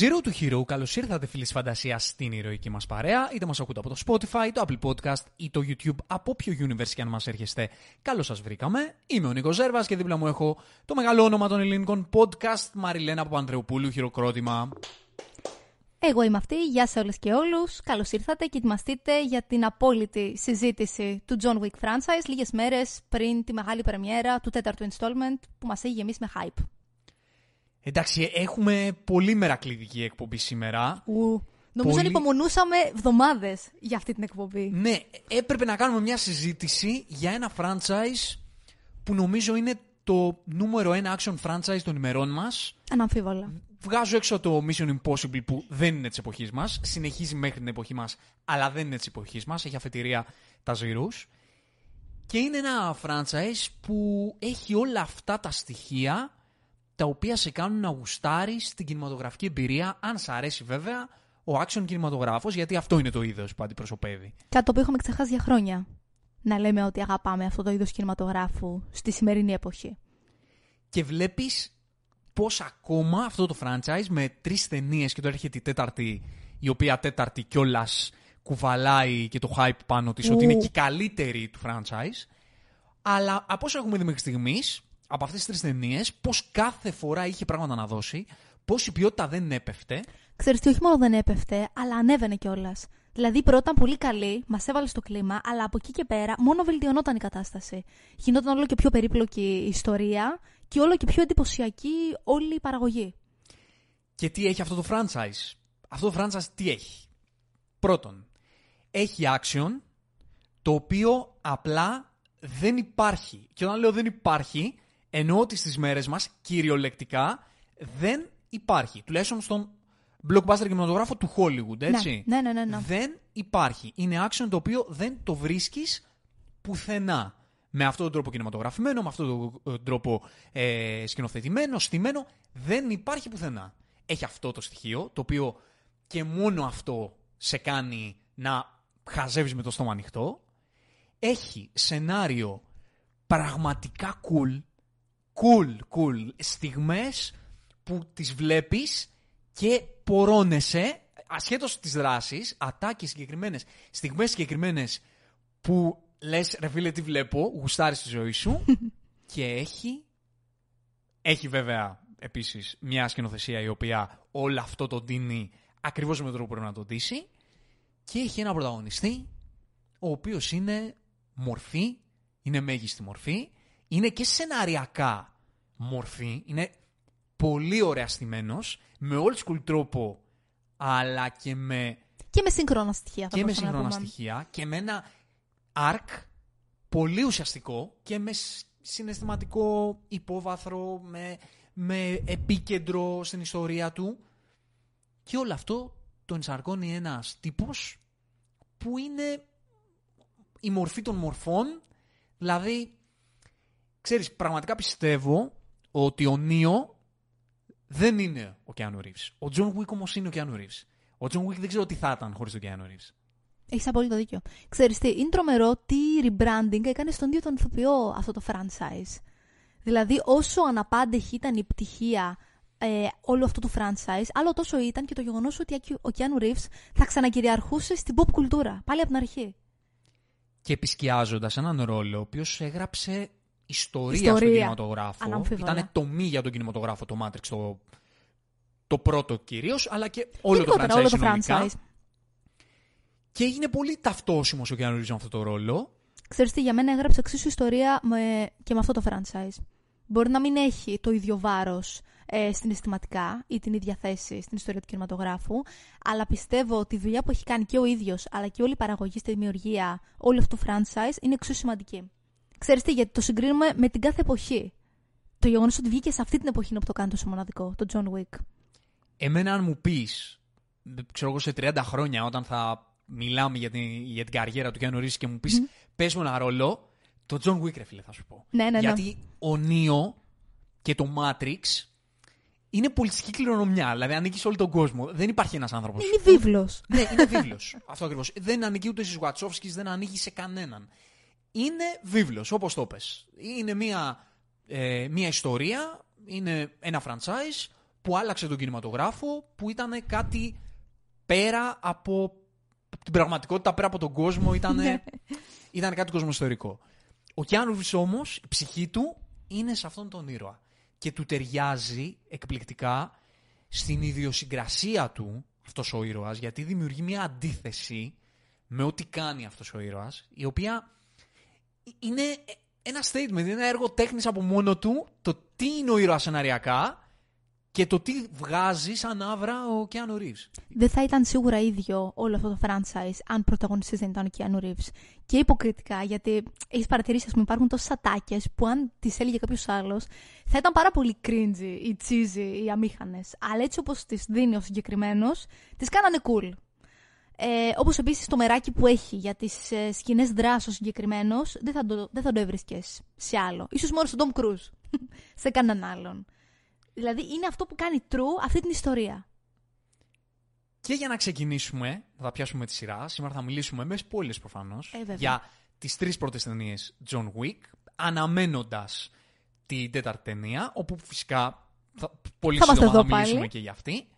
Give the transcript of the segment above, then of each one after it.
Zero to Hero, καλώς ήρθατε φίλοι της φαντασίας στην ηρωική μας παρέα. Είτε μας ακούτε από το Spotify, το Apple Podcast ή το YouTube, από όποιο universe και αν μας έρχεστε. Καλώς σας βρήκαμε. Είμαι ο Νίκος Ζέρβας και δίπλα μου έχω το μεγάλο όνομα των ελληνικών podcast, Μαριλένα Παπανδρεοπούλου, χειροκρότημα. Εγώ είμαι αυτή. Γεια σε όλες και όλους. Καλώς ήρθατε και ετοιμαστείτε για την απόλυτη συζήτηση του John Wick franchise λίγες μέρες πριν τη μεγάλη πρεμιέρα του τέταρτου installment που μας έχει γεμίσει με hype. Εντάξει, έχουμε πολύ μερακλειδική εκπομπή σήμερα. Ου. Νομίζω Πολύ- ανυπομονούσαμε εβδομάδες για αυτή την εκπομπή. Ναι, έπρεπε να κάνουμε μια συζήτηση για ένα franchise που νομίζω είναι το νούμερο ένα action franchise των ημερών μας. Αναμφίβολα. Βγάζω έξω το Mission Impossible που δεν είναι της εποχής μας. Συνεχίζει μέχρι την εποχή μας, αλλά δεν είναι της εποχής μας. Έχει αφετηρία τα ζηρούς. Και είναι ένα franchise που έχει όλα αυτά τα στοιχεία τα οποία σε κάνουν να γουστάρεις την κινηματογραφική εμπειρία, αν σ' αρέσει βέβαια ο action κινηματογράφος, γιατί αυτό είναι το είδος που αντιπροσωπεύει. Κάτι το οποίο έχουμε ξεχάσει για χρόνια. Να λέμε ότι αγαπάμε αυτό το είδος κινηματογράφου στη σημερινή εποχή. Και βλέπεις πώς ακόμα αυτό το franchise με τρεις ταινίες και τώρα έρχεται η τέταρτη, η οποία τέταρτη κιόλας κουβαλάει και το hype πάνω της, ότι είναι Ου. και η καλύτερη του franchise. Αλλά από όσο έχουμε δει μέχρι στιγμής, από αυτές τις τρεις ταινίες, πώς κάθε φορά είχε πράγματα να δώσει, πώς η ποιότητα δεν έπεφτε. Ξέρεις τι, όχι μόνο δεν έπεφτε, αλλά ανέβαινε κιόλας. Δηλαδή, πρώτα ήταν πολύ καλή, μας έβαλε στο κλίμα, αλλά από εκεί και πέρα μόνο βελτιωνόταν η κατάσταση. Γινόταν όλο και πιο περίπλοκη η ιστορία και όλο και πιο εντυπωσιακή όλη η παραγωγή. Και τι έχει αυτό το franchise; Αυτό το franchise τι έχει; Πρώτον, έχει action το οποίο απλά δεν υπάρχει. Και όταν λέω δεν υπάρχει, εννοώ ότι στις μέρες μας κυριολεκτικά δεν υπάρχει. Τουλάχιστον στον blockbuster κινηματογράφο του Hollywood, έτσι. Ναι, ναι, ναι, ναι. Δεν υπάρχει. Είναι action το οποίο δεν το βρίσκεις πουθενά. Με αυτόν τον τρόπο κινηματογραφημένο, με αυτόν τον ε, τρόπο ε, σκηνοθετημένο, στημένο, δεν υπάρχει πουθενά. Έχει αυτό το στοιχείο, το οποίο και μόνο αυτό σε κάνει να χαζεύεις με το στόμα ανοιχτό. Έχει σενάριο πραγματικά cool, cool, cool, στιγμές που τις βλέπεις και πορώνεσαι, ασχέτως της δράσης, ατάκες συγκεκριμένες, στιγμές συγκεκριμένες που λες ρε φίλε τι βλέπω, γουστάρεις τη ζωή σου και έχει, έχει βέβαια επίσης μια σκηνοθεσία η οποία όλο αυτό το δίνει ακριβώς με τον τρόπο που πρέπει να το ντύσει και έχει ένα πρωταγωνιστή ο οποίος είναι μορφή, είναι μέγιστη μορφή, είναι και σεναριακά μορφή, είναι πολύ ωραία στημένος, με old school τρόπο, αλλά και με, Και με σύγχρονα στοιχεία. θα και με μπορούσαμε να σύγχρονα πούμε. στοιχεία και με ένα arc πολύ ουσιαστικό και με σ- συναισθηματικό υπόβαθρο, με, με επίκεντρο στην ιστορία του. Και όλο αυτό το ενσαρκώνει ένας τύπος που είναι η μορφή των μορφών. Δηλαδή, ξέρεις, πραγματικά πιστεύω ότι ο Νίο δεν είναι ο Keanu Reeves. Ο John Wick όμως είναι ο Keanu Reeves. Ο John Wick δεν ξέρω τι θα ήταν χωρίς τον Keanu Reeves. Έχεις απόλυτο δίκιο. Ξέρεις τι, είναι τρομερό τι rebranding έκανε στον ίδιο τον ηθοποιό αυτό το franchise. Δηλαδή, όσο αναπάντεχη ήταν η πτυχία ε, όλου αυτού του franchise, άλλο τόσο ήταν και το γεγονός ότι ο Keanu Reeves θα ξανακυριαρχούσε στην pop κουλτούρα. Πάλι από την αρχή. Και επισκιάζοντας έναν ρόλο ο οποίος έγραψε ιστορία, Ιστορία. στον κινηματογράφο. Αναμφίβολα. Ήταν τομή για τον κινηματογράφο το Matrix, το, το πρώτο κυρίως, αλλά και όλο το Γενικότερα, franchise όλο το συνολικά. franchise. Και έγινε πολύ ταυτόσιμος ο Keanu Reeves με αυτό το ρόλο. Ξέρεις τι, για μένα έγραψε εξίσου ιστορία με, και με αυτό το franchise. Μπορεί να μην έχει το ίδιο βάρος ε, στην αισθηματικά ή την ίδια θέση στην ιστορία του κινηματογράφου, αλλά πιστεύω ότι η δουλειά που έχει κάνει και ο ίδιος, αλλά και όλη η παραγωγή στη δημιουργία όλου αυτού του franchise είναι εξίσου σημαντική. Ξέρεις τι, γιατί το συγκρίνουμε με την κάθε εποχή. Το γεγονός ότι βγήκε σε αυτή την εποχή είναι που το κάνει τόσο μοναδικό, το John Wick. Εμένα αν μου πεις, ξέρω εγώ σε 30 χρόνια όταν θα μιλάμε για την, για την καριέρα του Keanu Reeves και μου πεις πες μου ένα ρόλο, το John Wick ρε φίλε θα σου πω. Ναι, ναι, ναι. Γιατί ο Νίο και το Matrix είναι πολιτιστική κληρονομιά. Δηλαδή ανήκει σε όλο τον κόσμο. Δεν υπάρχει ένας άνθρωπος. Είναι βίβλος. ναι, είναι βίβλος. Αυτό ακριβώς. Δεν ανήκει ούτε στις Βατσόφσκι, δεν ανήκει σε κανέναν. Είναι βίβλος, όπως το πες. Είναι μια, ε, μια ιστορία, είναι ένα franchise που άλλαξε τον κινηματογράφο, που ήταν κάτι πέρα από την πραγματικότητα, πέρα από τον κόσμο, ήταν, Ναι. ήταν κάτι κοσμοϊστορικό. Ο Κιάνου Ρίβς όμως, η ψυχή του είναι σε αυτόν τον ήρωα. Και του ταιριάζει εκπληκτικά στην ιδιοσυγκρασία του αυτός ο ήρωας, γιατί δημιουργεί μια αντίθεση με ό,τι κάνει αυτός ο ήρωας, η οποία είναι ένα statement, είναι ένα έργο τέχνης από μόνο του, το τι είναι ο ήρωας σεναριακά και το τι βγάζει σαν άβρα ο Κιάνου Ρίβς. Δεν θα ήταν σίγουρα ίδιο όλο αυτό το franchise αν πρωταγωνιστής δεν ήταν ο Keanu Reeves. Και υποκριτικά, γιατί έχεις παρατηρήσει, ας πούμε, υπάρχουν τόσες ατάκες που αν τις έλεγε κάποιος άλλος, θα ήταν πάρα πολύ cringy ή cheesy ή αμήχανες. Αλλά έτσι όπως τις δίνει ο συγκεκριμένος, τις κάνανε cool. Ε, Όπως επίσης το μεράκι που έχει για τις ε, σκηνές δράσης ο συγκεκριμένος, δεν θα το, δεν θα το έβρισκες σε άλλο. σω μόνο στον Tom Cruise. σε κανέναν άλλον. Δηλαδή είναι αυτό που κάνει true αυτή την ιστορία. Και για να ξεκινήσουμε, θα πιάσουμε τη σειρά. Σήμερα θα μιλήσουμε με spoilers προφανώς Ε, βέβαια. για τις τρεις πρώτες ταινίες John Wick, αναμένοντας την τέταρτη ταινία, όπου φυσικά θα, πολύ Θα είμαστε σύντομα θα εδώ μιλήσουμε πάλι. και για αυτή.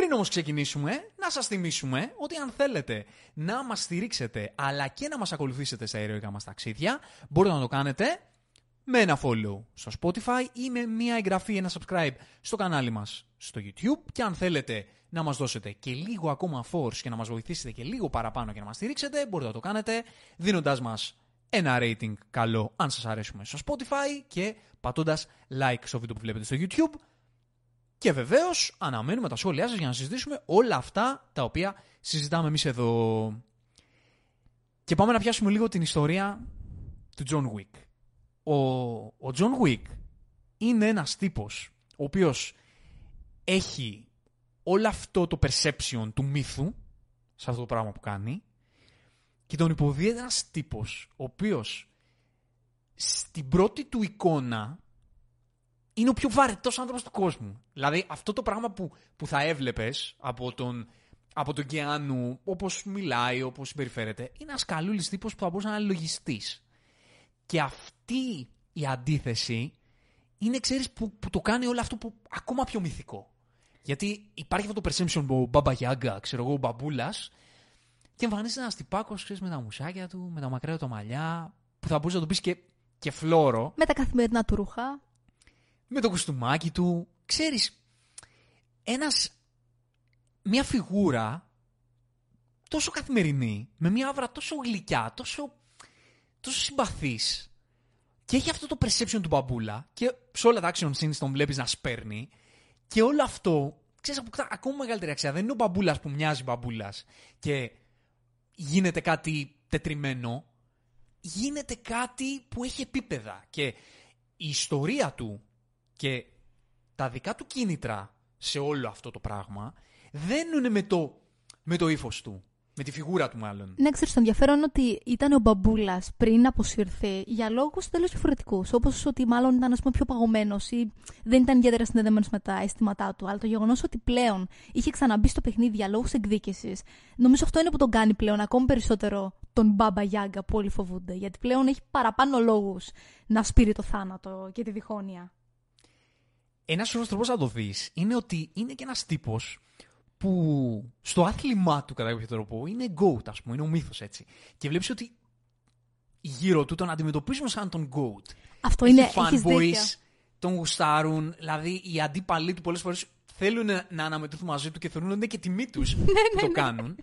Πριν όμως ξεκινήσουμε, να σας θυμίσουμε ότι αν θέλετε να μας στηρίξετε αλλά και να μας ακολουθήσετε στα ηρωικά μας ταξίδια, μπορείτε να το κάνετε με ένα follow στο Spotify ή με μια εγγραφή, ένα subscribe στο κανάλι μας στο YouTube. Και αν θέλετε να μας δώσετε και λίγο ακόμα force και να μας βοηθήσετε και λίγο παραπάνω και να μας στηρίξετε, μπορείτε να το κάνετε δίνοντάς μας ένα rating καλό αν σας αρέσουμε στο Spotify και πατώντας like στο βίντεο που βλέπετε στο YouTube και βεβαίως αναμένουμε τα σχόλιά σας για να συζητήσουμε όλα αυτά τα οποία συζητάμε εμείς εδώ. Και πάμε να πιάσουμε λίγο την ιστορία του John Wick. Ο, ο John Wick είναι ένας τύπος ο οποίος έχει όλο αυτό το perception του μύθου σε αυτό το πράγμα που κάνει και τον υποδίεται ένας τύπος ο οποίος στην πρώτη του εικόνα είναι ο πιο βαρετός άνθρωπος του κόσμου. Δηλαδή, αυτό το πράγμα που, που θα έβλεπες από τον, από τον Κιάνου, όπως μιλάει, όπως συμπεριφέρεται, είναι ένας καλούλης τύπος που θα μπορούσε να είναι λογιστής. Και αυτή η αντίθεση είναι, ξέρεις, που, που το κάνει όλο αυτό που ακόμα πιο μυθικό. Γιατί υπάρχει αυτό το perception που ο Μπαμπα Γιάγκα, ξέρω εγώ, ο μπαμπούλας, και εμφανίζεται ένας τυπάκος, ξέρεις, με τα μουσάκια του, με τα μακριά του μαλλιά, που θα μπορούσε να το πεις και, και φλόρο Με τα καθημερινά του ρούχα. Με το κουστούμάκι του. Ξέρεις, ένας, μια φιγούρα τόσο καθημερινή, με μια άβρα τόσο γλυκιά, τόσο, τόσο συμπαθής και έχει αυτό το perception του μπαμπούλα και σε όλα τα action scenes τον βλέπεις να σπέρνει και όλο αυτό, ξέρεις, αποκτά ακόμα μεγαλύτερη αξία. Δεν είναι ο μπαμπούλας που μοιάζει μπαμπούλας και γίνεται κάτι τετριμένο, γίνεται κάτι που έχει επίπεδα και η ιστορία του και τα δικά του κίνητρα σε όλο αυτό το πράγμα δεν είναι με το, με το ύφος του. Με τη φιγούρα του μάλλον. Ναι, ξέρεις, το ενδιαφέρον είναι ότι ήταν ο μπαμπούλας πριν αποσυρθεί για λόγους τελείως διαφορετικούς. Όπως ότι μάλλον ήταν ας πούμε, πιο παγωμένος ή δεν ήταν ιδιαίτερα συνδεδεμένος με τα αισθήματά του. Αλλά το γεγονός ότι πλέον είχε ξαναμπεί στο παιχνίδι για λόγους εκδίκησης, νομίζω αυτό είναι που τον κάνει πλέον ακόμη περισσότερο τον Μπάμπα Γιάγκα που όλοι φοβούνται. Γιατί πλέον έχει παραπάνω λόγους να σπείρει το θάνατο και τη διχόνοια. Ένας σωστό τρόπος να το δεις είναι ότι είναι και ένας τύπος που στο άθλημά του κατά κάποιο τρόπο είναι GOAT, ας πούμε, είναι ο μύθος έτσι. Και βλέπεις ότι γύρω του τον αντιμετωπίζουν σαν τον GOAT. Αυτό Έχει είναι. Έχεις δίκιο. fanboys, τον γουστάρουν, δηλαδή οι αντίπαλοι του πολλές φορές θέλουν να αναμετρηθούν μαζί του και θεωρούν ότι είναι και τιμή τους που το κάνουν.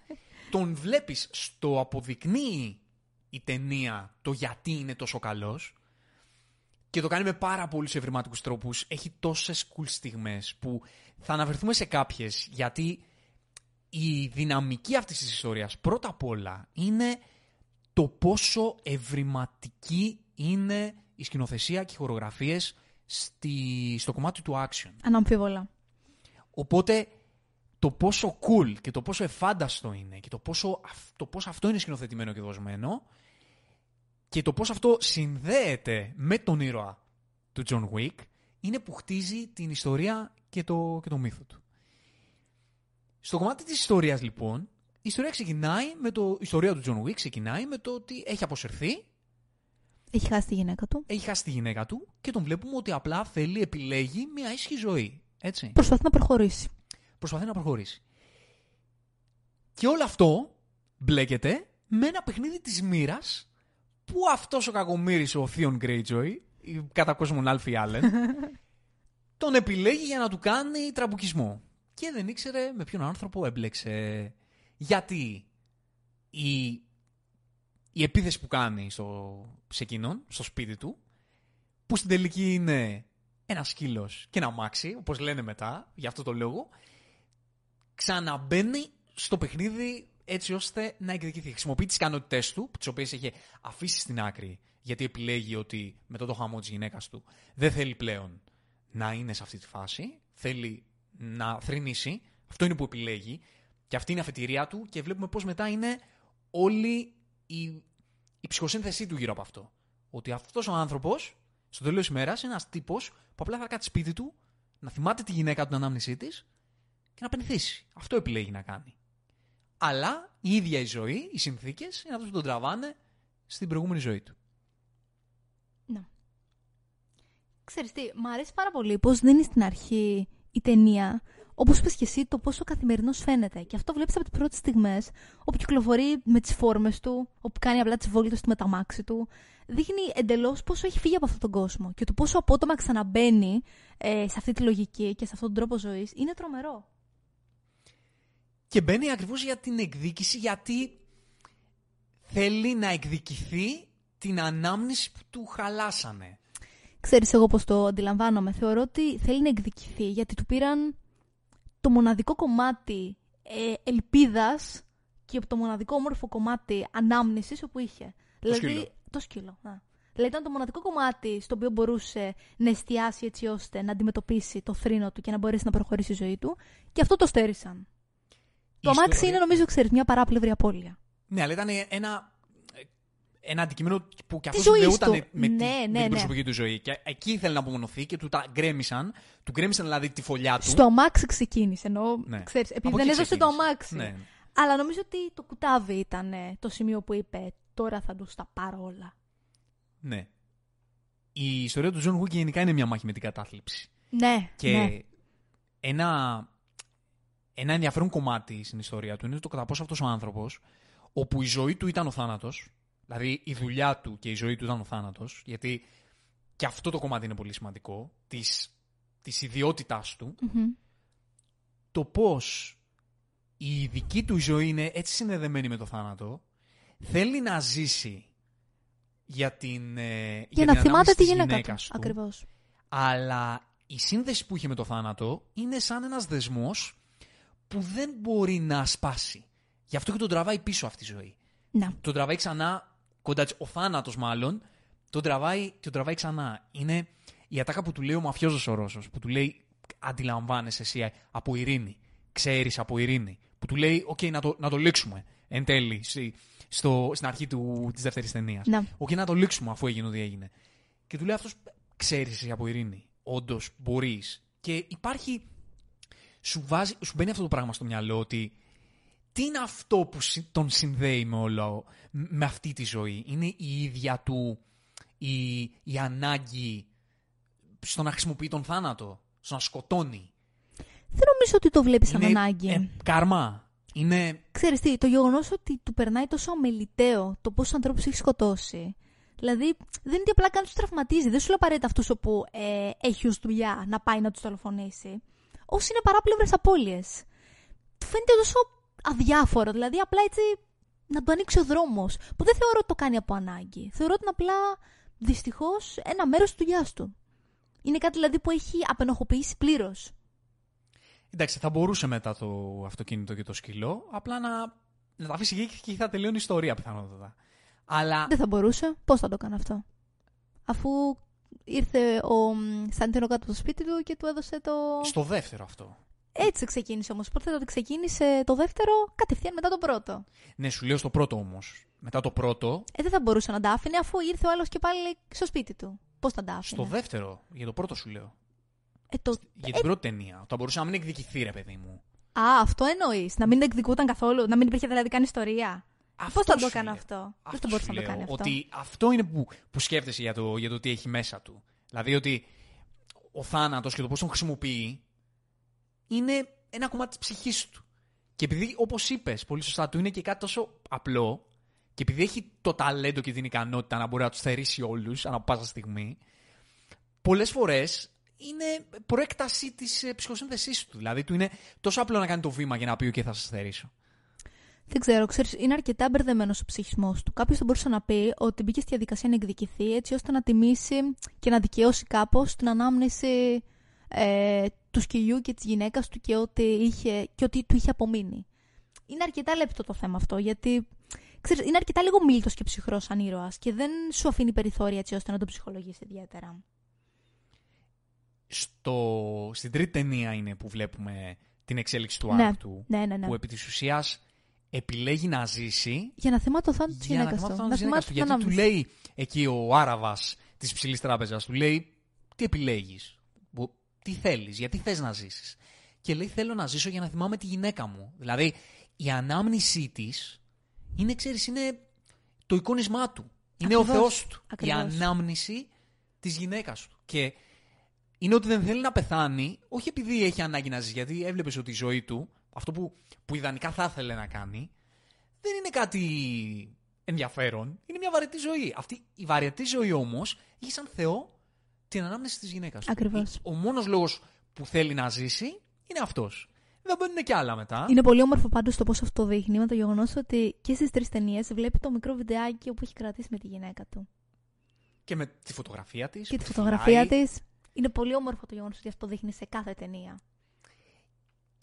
Τον βλέπεις στο αποδεικνύει η ταινία το γιατί είναι τόσο καλός. Και το κάνει με πάρα πολλούς ευρηματικούς τρόπους. Έχει τόσες cool στιγμές που θα αναφερθούμε σε κάποιες. Γιατί η δυναμική αυτής της ιστορίας πρώτα απ' όλα είναι το πόσο ευρηματική είναι η σκηνοθεσία και οι χορογραφίες στο κομμάτι του action. Αναμφίβολα. Οπότε το πόσο cool και το πόσο εφάνταστο είναι και το πόσο, αυ- το πόσο αυτό είναι σκηνοθετημένο και δοσμένο και το πώς αυτό συνδέεται με τον ήρωα του John Wick είναι που χτίζει την ιστορία και το, και το μύθο του. Στο κομμάτι της ιστορίας λοιπόν, η ιστορία ξεκινάει με το, η ιστορία του John Wick ξεκινάει με το ότι έχει αποσυρθεί, Έχει χάσει τη γυναίκα του. έχει χάσει τη γυναίκα του και τον βλέπουμε ότι απλά θέλει, επιλέγει μια ίσχυη ζωή. Έτσι. Προσπαθεί να προχωρήσει. Προσπαθεί να προχωρήσει. Και όλο αυτό μπλέκεται με ένα παιχνίδι της μοίρας που αυτός ο κακομύρης ο Θείον Greyjoy, η κατά κόσμον Άλφη Άλεν, τον επιλέγει για να του κάνει τραμπουκισμό. Και δεν ήξερε με ποιον άνθρωπο έμπλεξε. Γιατί η, η επίθεση που κάνει στο, σε εκείνον, στο σπίτι του, που στην τελική είναι ένας σκύλος και ένα μάξι, όπως λένε μετά, για αυτό το λόγο, ξαναμπαίνει στο παιχνίδι έτσι ώστε να εκδικηθεί. Χρησιμοποιεί τις ικανότητές του, τις οποίες είχε αφήσει στην άκρη, γιατί επιλέγει ότι μετά το χαμό της γυναίκας του δεν θέλει πλέον να είναι σε αυτή τη φάση. Θέλει να θρυνήσει. Αυτό είναι που επιλέγει. Και αυτή είναι η αφετηρία του και βλέπουμε πώς μετά είναι όλη η, η ψυχοσύνθεσή του γύρω από αυτό. Ότι αυτός ο άνθρωπος, στο τέλος της ημέρας, είναι ένας τύπος που απλά θα κάτσει σπίτι του, να θυμάται τη γυναίκα του την ανάμνησή της και να πενθήσει. Αυτό επιλέγει να κάνει. Αλλά η ίδια η ζωή, οι συνθήκες είναι αυτός που τον τραβάνε στην προηγούμενη ζωή του. Ναι. Ξέρεις τι, μου αρέσει πάρα πολύ πώς δίνεις στην αρχή η ταινία, όπως είπες και εσύ, το πόσο καθημερινός φαίνεται. Και αυτό βλέπεις από τις πρώτες στιγμές, όπου κυκλοφορεί με τις φόρμες του, όπου κάνει απλά τις βόλτες του με τα μάξι του. Δείχνει εντελώς πόσο έχει φύγει από αυτόν τον κόσμο και το πόσο απότομα ξαναμπαίνει ε, σε αυτή τη λογική και σε αυτόν τον τρόπο ζωής είναι τρομερό. Και μπαίνει ακριβώς για την εκδίκηση, γιατί θέλει να εκδικηθεί την ανάμνηση που του χαλάσανε. Ξέρεις εγώ πώς το αντιλαμβάνομαι. Θεωρώ ότι θέλει να εκδικηθεί γιατί του πήραν το μοναδικό κομμάτι ε, ελπίδας και το μοναδικό όμορφο κομμάτι ανάμνησης όπου είχε. Το δηλαδή, σκύλο. Το σκύλο. Ναι. Δηλαδή ήταν το μοναδικό κομμάτι στο οποίο μπορούσε να εστιάσει έτσι ώστε να αντιμετωπίσει το θρήνο του και να μπορέσει να προχωρήσει η ζωή του. Και αυτό το στέρισαν. Το αμάξι ιστορία- είναι νομίζω, ξέρεις, μια παράπλευρη απώλεια. Ναι, αλλά ήταν ένα, ένα αντικείμενο που κι Της αυτό ζωής συνδεούταν του. με, τη- Ναι, με ναι, ναι. την προσωπική του ζωή. Και εκεί ήθελε να απομονωθεί και του τα γκρέμισαν. Του γκρέμισαν δηλαδή τη φωλιά του. Στο αμάξι ξεκίνησε, ενώ, Ναι. ξέρεις, επειδή Από δεν εκεί έδωσε το ξεκίνησε. αμάξι. Ναι. Αλλά νομίζω ότι το κουτάβι ήταν ε, το σημείο που είπε τώρα θα τους τα πάρω όλα. ναι. Η ιστορία του Τζον Γουίκ γενικά είναι μια μάχη με την κατάθλιψη. Ναι, Και ναι. ένα, ένα ενδιαφέρον κομμάτι στην ιστορία του είναι το κατά πόσο αυτός ο άνθρωπος, όπου η ζωή του ήταν ο θάνατος, δηλαδή η δουλειά του και η ζωή του ήταν ο θάνατος, γιατί και αυτό το κομμάτι είναι πολύ σημαντικό, της, της ιδιότητάς του, Μμμ. το πώς η δική του ζωή είναι έτσι συνδεδεμένη με το θάνατο, θέλει να ζήσει για την, ε, Για, την να θυμάται ανάμνηση της της γυναίκας γυναίκας του. Ακριβώς. αλλά η σύνδεση που είχε με το θάνατο είναι σαν ένας δεσμός που δεν μπορεί να σπάσει. Γι' αυτό και τον τραβάει πίσω αυτή η ζωή. Ναι. Τον τραβάει ξανά, κοντά της- ο θάνατος μάλλον, τον τραβάει και τον τραβάει ξανά. Είναι η ατάκα που του λέει ο μαφιόζος ο Ρώσος, που του λέει αντιλαμβάνεσαι εσύ από ειρήνη, ξέρεις από ειρήνη, που του λέει οκ να, το, να το λήξουμε εν τέλει στη- στο, στην αρχή του, της δεύτερης ταινίας. Να. Οκ να το λήξουμε αφού έγινε ό,τι έγινε. Και του λέει αυτός ξέρεις εσύ από ειρήνη, όντως μπορείς. Και υπάρχει, σου, βάζει, σου μπαίνει αυτό το πράγμα στο μυαλό ότι τι είναι αυτό που συ- τον συνδέει με όλο, με αυτή τη ζωή; Είναι η ίδια του η, η ανάγκη στο να χρησιμοποιεί τον θάνατο, στο να σκοτώνει; Δεν νομίζω ότι το βλέπεις σαν Είναι, ανάγκη. ε, κάρμα. Είναι. Ξέρεις τι, το γεγονός ότι του περνάει τόσο αμεληταίο το πόσους ανθρώπους έχει σκοτώσει. Δηλαδή, δεν είναι ότι απλά καν τους τραυματίζει. Δεν σου λέει απαραίτητα αυτούς όπου ε, έχει ως δουλειά να πάει να τους τηλεφωνήσει. Όσοι είναι παράπλευρες απώλειες. Του φαίνεται τόσο αδιάφορο. Δηλαδή, απλά έτσι να του ανοίξει ο δρόμος. Που δεν θεωρώ ότι το κάνει από ανάγκη. Θεωρώ ότι είναι απλά δυστυχώς ένα μέρος της δουλειάς του. Είναι κάτι δηλαδή που έχει απενοχοποιήσει πλήρως. Εντάξει, θα μπορούσε μετά το αυτοκίνητο και το σκυλό απλά να, να τα αφήσει εκεί και θα τελειώνει η ιστορία πιθανότατα. Αλλά Δεν θα μπορούσε. Πώς θα το κάνει αυτό; Αφού ήρθε ο μ, Σαντίνο κάτω από το σπίτι του και του έδωσε το. στο δεύτερο αυτό. Έτσι ξεκίνησε όμως. Πότε ότι ξεκίνησε το δεύτερο, κατευθείαν μετά το πρώτο. Ναι, σου λέω στο πρώτο όμως. Μετά το πρώτο, Ε, δεν θα μπορούσε να τα άφηνε αφού ήρθε ο άλλος και πάλι στο σπίτι του. Πώς θα τα άφηνε; στο δεύτερο, για το πρώτο σου λέω. Ε, το... Για την πρώτη ταινία. Θα μπορούσε να μην εκδικηθεί, ρε παιδί μου. Α, αυτό εννοείς. Να μην εκδικούταν καθόλου. Να μην υπήρχε δηλαδή καν ιστορία. Αυτό Πώ θα το σου έκανε λέω. αυτό; Πώς Αυτό θα μπορούσε σου να το λέω, κάνει αυτό; Ότι αυτό είναι που, που σκέφτεσαι για το, για το τι έχει μέσα του. Δηλαδή ότι ο θάνατος και το πώς τον χρησιμοποιεί είναι ένα κομμάτι της ψυχής του. Και επειδή, όπως είπες πολύ σωστά, του είναι και κάτι τόσο απλό, και επειδή έχει το ταλέντο και την ικανότητα να μπορεί να τους θερήσει όλους ανά πάσα στιγμή, πολλές φορές είναι προέκταση της ε, ψυχοσύνθεσής του. Δηλαδή, του είναι τόσο απλό να κάνει το βήμα για να πει: OK, θα σας θερήσω. Δεν ξέρω, ξέρεις, είναι αρκετά μπερδεμένος ο ψυχισμός του. Κάποιος θα μπορούσε να πει ότι μπήκε στη διαδικασία να εκδικηθεί έτσι ώστε να τιμήσει και να δικαιώσει κάπως την ανάμνηση ε, του σκυλιού και της γυναίκας του και ότι, είχε, και ότι του είχε απομείνει. Είναι αρκετά λεπτό το θέμα αυτό, γιατί ξέρεις, είναι αρκετά λίγο μίλητος και ψυχρός σαν ήρωας και δεν σου αφήνει περιθώρια έτσι ώστε να τον ψυχολογήσει ιδιαίτερα. Στο... Στην τρίτη ταινία είναι που βλέπουμε την εξέλιξη του Ναι, άρκτου. ναι, ναι, ναι. Που επί της ουσίας επιλέγει να ζήσει Για να θυμάται το θάνατο τη για να γυναίκα θυμάται του. το θάνατο της γυναίκας του. Γιατί του ανάμνηση. λέει εκεί ο Άραβας της ψηλής τράπεζας, του λέει τι επιλέγεις, τι θέλεις, γιατί θες να ζήσεις; Και λέει θέλω να ζήσω για να θυμάμαι τη γυναίκα μου. Δηλαδή η ανάμνησή της είναι, ξέρεις, είναι το εικόνισμά του. Είναι ο Ακριβώς, Θεός του. ακριβώς. Η ανάμνηση της γυναίκας του. Και είναι ότι δεν θέλει να πεθάνει, όχι επειδή έχει ανάγκη να ζήσει, γιατί έβλεπες ότι η ζωή του, αυτό που, που ιδανικά θα ήθελε να κάνει, δεν είναι κάτι ενδιαφέρον. Είναι μια βαρετή ζωή. Αυτή η βαρετή ζωή όμως έχει σαν Θεό την ανάμνηση της γυναίκας του. Ακριβώς. Ο μόνος λόγος που θέλει να ζήσει είναι αυτός. Δεν μπαίνουν και άλλα μετά. Είναι πολύ όμορφο πάντως το πώς αυτό δείχνει με το γεγονός ότι και στις τρεις ταινίες βλέπει το μικρό βιντεάκι που έχει κρατήσει με τη γυναίκα του. Και με τη φωτογραφία της. Και τη φωτογραφία της. Είναι πολύ όμορφο το γεγονός ότι αυτό δείχνει σε κάθε ταινία.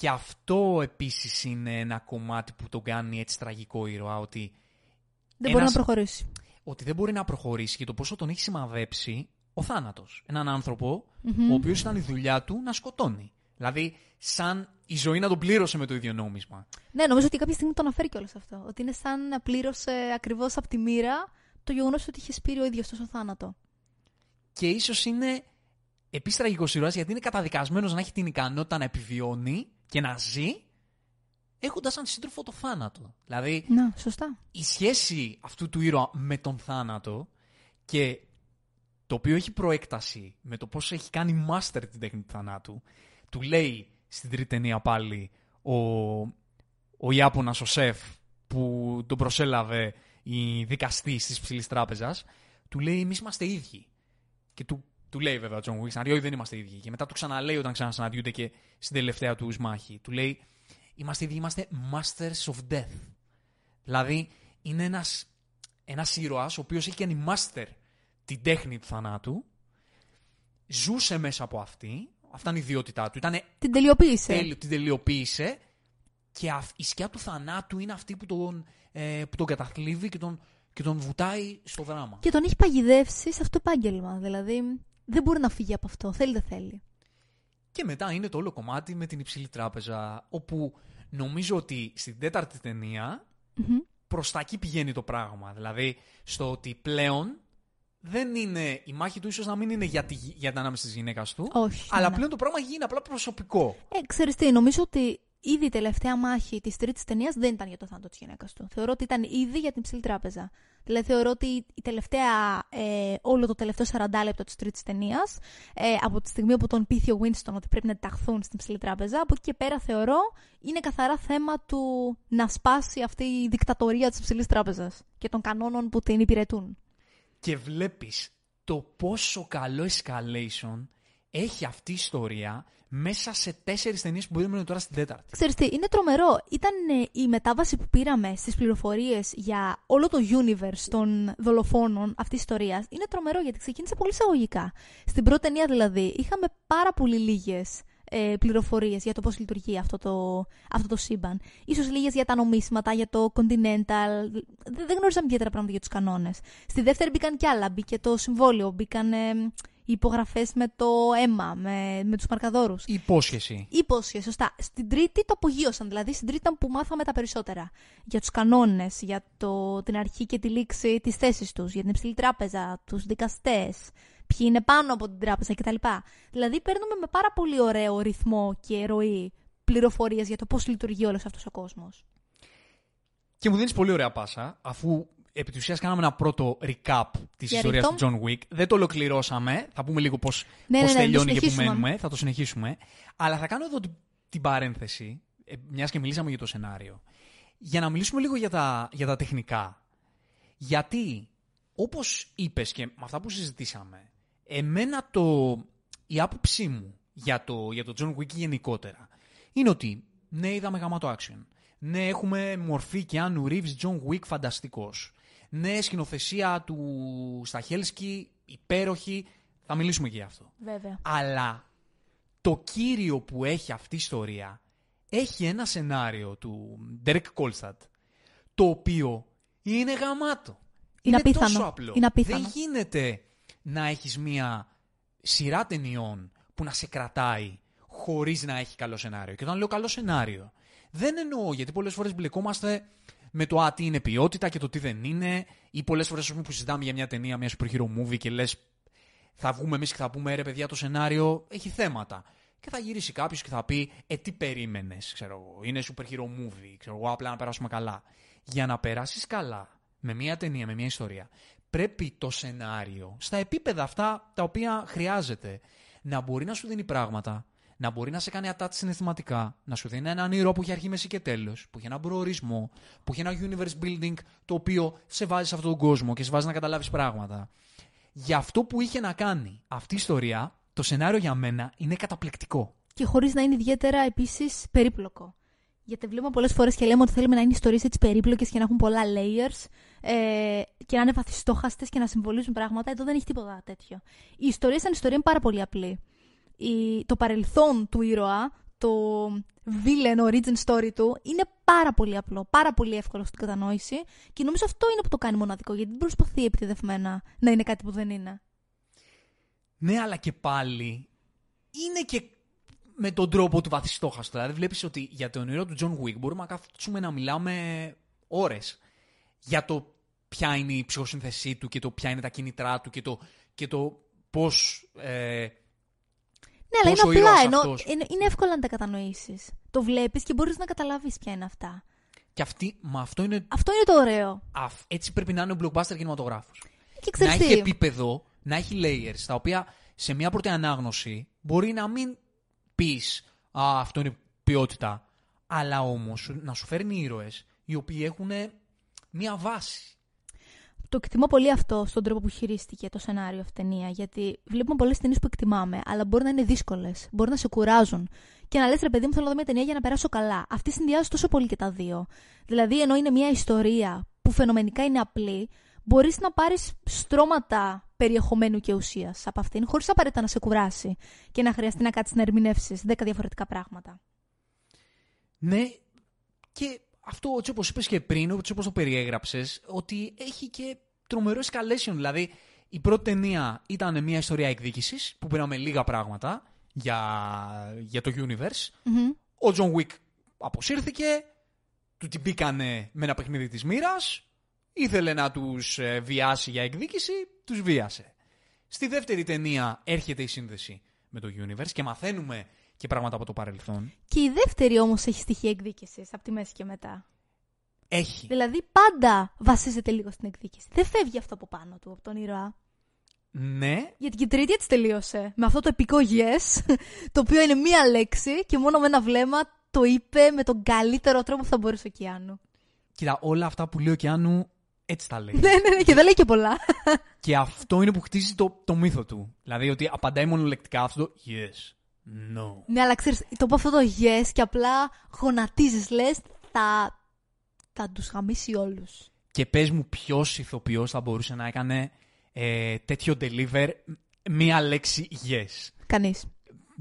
Και αυτό επίσης είναι ένα κομμάτι που τον κάνει έτσι τραγικό ήρωα. Ότι, Δεν μπορεί Ένας- να προχωρήσει. ότι δεν μπορεί να προχωρήσει και το πόσο τον έχει σημαδέψει ο θάνατος. Έναν άνθρωπο Μμμ. ο οποίος ήταν η δουλειά του να σκοτώνει. Δηλαδή, σαν η ζωή να τον πλήρωσε με το ίδιο νόμισμα. Ναι, νομίζω ότι κάποια στιγμή το αναφέρει κιόλας αυτό. Ότι είναι σαν να πλήρωσε ακριβώς από τη μοίρα το γεγονός ότι είχε σπείρει ο ίδιος τόσο θάνατο. Και ίσως είναι επίσης τραγικός ήρωας γιατί είναι καταδικασμένος να έχει την ικανότητα να επιβιώνει και να ζει έχοντας σαν σύντροφο το θάνατο. Δηλαδή, Να, σωστά. η σχέση αυτού του ήρωα με τον θάνατο και το οποίο έχει προέκταση με το πώς έχει κάνει master την τέχνη του θανάτου, του λέει στην τρίτη ταινία πάλι ο, ο Ιάπωνας, ο σεφ, που τον προσέλαβε η δικαστή της ψηλής τράπεζας, του λέει εμείς είμαστε ίδιοι. Και του, του λέει βέβαια ο Τζον Wick, όχι δεν είμαστε ίδιοι. Και μετά του ξαναλέει όταν ξανασυναντιούνται και στην τελευταία τους μάχη. Του λέει είμαστε ίδιοι, είμαστε masters of death. Δηλαδή, είναι ένας, ένας ήρωας ο οποίος έχει κάνει master την τέχνη του θανάτου, ζούσε μέσα από αυτή, αυτά είναι η ιδιότητά του, ήταν Την τελειοποίησε. τέλειο, την τελειοποίησε και αυ- η σκιά του θανάτου είναι αυτή που τον, ε, που τον καταθλίβει και τον, και τον βουτάει στο δράμα. Και τον έχει παγιδεύσει σε αυτό το επάγγελμα. Δηλαδή, δεν μπορεί να φύγει από αυτό. Θέλει, δεν θέλει. Και μετά είναι το όλο κομμάτι με την υψηλή τράπεζα, όπου νομίζω ότι στην τέταρτη ταινία Μμμ. προς τα εκεί πηγαίνει το πράγμα. Δηλαδή, στο ότι πλέον δεν είναι, η μάχη του ίσως να μην είναι για, τη, γυ- για την ανάμεση της γυναίκας του, Όχι. αλλά ναι. πλέον το πράγμα γίνει απλά προσωπικό. Ε, ξέρεις τι, νομίζω ότι ήδη η τελευταία μάχη της τρίτης ταινίας δεν ήταν για το θάνατο της γυναίκας του. Θεωρώ ότι ήταν ήδη για την ψηλή τράπεζα. Δηλαδή, θεωρώ ότι η τελευταία, ε, όλο το τελευταίο 40 λεπτό της τρίτης ταινίας, ε, από τη στιγμή που τον πείθει ο Winston ότι πρέπει να ταχθούν στην ψηλή τράπεζα, από εκεί και πέρα θεωρώ είναι καθαρά θέμα του να σπάσει αυτή η δικτατορία της ψηλής τράπεζας και των κανόνων που την υπηρετούν. Και βλέπεις το πόσο καλό escalation έχει αυτή η ιστορία μέσα σε τέσσερις ταινίες που μπορούμε τώρα στην τέταρτη. Ξέρεις τι, είναι τρομερό. Ήταν ε, η μετάβαση που πήραμε στις πληροφορίες για όλο το universe των δολοφόνων αυτής της ιστορίας. Είναι τρομερό γιατί ξεκίνησε πολύ εισαγωγικά. Στην πρώτη ταινία δηλαδή είχαμε πάρα πολύ λίγες ε, πληροφορίες για το πώς λειτουργεί αυτό το, αυτό το σύμπαν. Ίσως λίγες για τα νομίσματα, για το continental. Δεν, δεν γνώριζαμε ιδιαίτερα πράγματα για τους κανόνες. Στη δεύτερη μπήκαν κι άλλα. Μπήκε το συμβόλαιο, μπήκαν ε, οι υπογραφές με το αίμα, με, με τους μαρκαδόρους. Η υπόσχεση. Υπόσχεση, σωστά. Στην τρίτη το απογείωσαν. Δηλαδή, στην τρίτη ήταν που μάθαμε τα περισσότερα. Για τους κανόνες, για το, την αρχή και τη λήξη της θέσης τους, για την υψηλή τράπεζα, τους δικαστές, ποιοι είναι πάνω από την τράπεζα κτλ. Δηλαδή, παίρνουμε με πάρα πολύ ωραίο ρυθμό και ροή πληροφορίες για το πώς λειτουργεί όλος αυτός ο κόσμος. Και μου δίνεις πολύ ωραία πάσα, αφού επί της ουσίας κάναμε ένα πρώτο recap της Για ιστορίας ρίχτω. του John Wick. Δεν το ολοκληρώσαμε, θα πούμε λίγο πώς, Ναι, πώς ναι, ναι, τελειώνει το και που συνεχίσουμε. μένουμε, θα το συνεχίσουμε. Αλλά θα κάνω εδώ την την παρένθεση, ε, μιας και μιλήσαμε για το σενάριο, για να μιλήσουμε λίγο για τα, για τα τεχνικά. Γιατί, όπως είπες και με αυτά που συζητήσαμε, εμένα το, η άποψή μου για το, για το John Wick γενικότερα είναι ότι ναι, είδαμε γαμάτο action. Ναι, έχουμε μορφή και Άνου Reeves, John Wick φανταστικός. Ναι, σκηνοθεσία του Σταχέλσκι, υπέροχη. Θα μιλήσουμε και γι' αυτό. Βέβαια. Αλλά το κύριο που έχει αυτή η ιστορία έχει ένα σενάριο του Derek Kolstad το οποίο είναι γαμάτο. Είναι απίθανο. τόσο απλό. Είναι απίθανο. Δεν γίνεται να έχεις μία σειρά ταινιών που να σε κρατάει χωρίς να έχει καλό σενάριο. Και όταν λέω καλό σενάριο, δεν εννοώ γιατί πολλές φορές μπλεκόμαστε με το α, τι είναι ποιότητα και το τι δεν είναι, ή πολλές φορές ας πούμε, που συζητάμε για μια ταινία, μια super hero movie και λες θα βγούμε εμείς και θα πούμε ρε παιδιά το σενάριο έχει θέματα. Και θα γυρίσει κάποιος και θα πει Ε, τι περίμενες, ξέρω εγώ. Είναι super hero movie, ξέρω εγώ, απλά να περάσουμε καλά. Για να περάσεις καλά με μια ταινία, με μια ιστορία, πρέπει το σενάριο στα επίπεδα αυτά τα οποία χρειάζεται να μπορεί να σου δίνει πράγματα, να μπορεί να σε κάνει attach συναισθηματικά, να σου δίνει έναν ήρωα που έχει αρχή, μέση και τέλος, που έχει έναν προορισμό, που έχει ένα universe building το οποίο σε βάζει σε αυτόν τον κόσμο και σε βάζει να καταλάβεις πράγματα. Για αυτό που είχε να κάνει αυτή η ιστορία, το σενάριο για μένα είναι καταπληκτικό. Και χωρίς να είναι ιδιαίτερα επίσης περίπλοκο. Γιατί βλέπουμε πολλές φορές και λέμε ότι θέλουμε να είναι ιστορίες έτσι περίπλοκες και να έχουν πολλά layers ε, και να είναι βαθιστόχαστε και να συμβολίζουν πράγματα. Εδώ δεν έχει τίποτα τέτοιο. Η ιστορία σαν ιστορία είναι πάρα πολύ απλή. Η, το παρελθόν του ήρωα, το villain origin story του, είναι πάρα πολύ απλό, πάρα πολύ εύκολο στην κατανόηση και νομίζω αυτό είναι που το κάνει μοναδικό, γιατί δεν προσπαθεί επιτεδευμένα να είναι κάτι που δεν είναι. Ναι, αλλά και πάλι είναι και με τον τρόπο του βαθιστόχαστο. Δηλαδή, βλέπεις ότι για τον ήρωα του John Wick μπορούμε να κάτσουμε να μιλάμε ώρες για το ποια είναι η ψυχοσύνθεσή του και το ποια είναι τα κίνητρά του και το, και το πώς. Ε, Ναι, αλλά Πόσο είναι απλά. ήρωας Ενώ αυτός. είναι, είναι εύκολο να τα κατανοήσεις. Το βλέπεις και μπορείς να καταλάβεις ποια είναι αυτά. και αυτή, μα αυτό είναι. Αυτό είναι το ωραίο. αυ- έτσι πρέπει να είναι ο blockbuster κινηματογράφος. Και Να ξέρεις έχει τι, επίπεδο, να έχει layers, τα οποία σε μια πρώτη ανάγνωση μπορεί να μην πεις Α, αυτό είναι ποιότητα. Αλλά όμως να σου φέρνει ήρωες οι οποίοι έχουν μια βάση. Το εκτιμώ πολύ αυτό στον τρόπο που χειρίστηκε το σενάριο αυτή η ταινία. Γιατί βλέπουμε πολλές ταινίες που εκτιμάμε, αλλά μπορεί να είναι δύσκολες, μπορεί να σε κουράζουν. Και να λες, ρε παιδί μου, θέλω να δω μια ταινία για να περάσω καλά. Αυτή συνδυάζει τόσο πολύ και τα δύο. Δηλαδή, ενώ είναι μια ιστορία που φαινομενικά είναι απλή, μπορείς να πάρεις στρώματα περιεχομένου και ουσίας από αυτήν, χωρίς απαραίτητα να σε κουράσει και να χρειαστεί να κάτσεις να ερμηνεύσεις 10 διαφορετικά πράγματα. Ναι, και αυτό έτσι όπως είπες και πριν, έτσι όπως το περιέγραψες, ότι έχει και τρομερό escalation. Δηλαδή, η πρώτη ταινία ήταν μια ιστορία εκδίκησης, που πήραμε λίγα πράγματα για, για το universe. Μμμ. Ο John Wick αποσύρθηκε, του την μπήκανε με ένα παιχνίδι της μοίρας, ήθελε να τους ε, βιάσει για εκδίκηση, τους βίασε. Στη δεύτερη ταινία έρχεται η σύνδεση με το universe και μαθαίνουμε και πράγματα από το παρελθόν. Και η δεύτερη όμως έχει στοιχεία εκδίκησης από τη μέση και μετά. Έχει. Δηλαδή πάντα βασίζεται λίγο στην εκδίκηση. Δεν φεύγει αυτό από πάνω του, από τον ήρωα. Ναι, Γιατί και η τρίτη έτσι τελείωσε. Με αυτό το επικό yes, το οποίο είναι μία λέξη και μόνο με ένα βλέμμα το είπε με τον καλύτερο τρόπο που θα μπορούσε ο Κιάνου. κοίτα, όλα αυτά που λέει ο Κιάνου έτσι τα λέει. ναι, ναι, ναι, και δεν λέει και πολλά. και αυτό είναι που χτίζει το, το μύθο του. Δηλαδή ότι απαντάει μονολεκτικά αυτό το yes, no. ναι, αλλά ξέρεις, το πω αυτό το yes και απλά γονατίζεις, λες, θα, θα τους χαμίσει όλους. Και πες μου ποιος ηθοποιός θα μπορούσε να έκανε ε, τέτοιο deliver μία λέξη yes. Κανείς.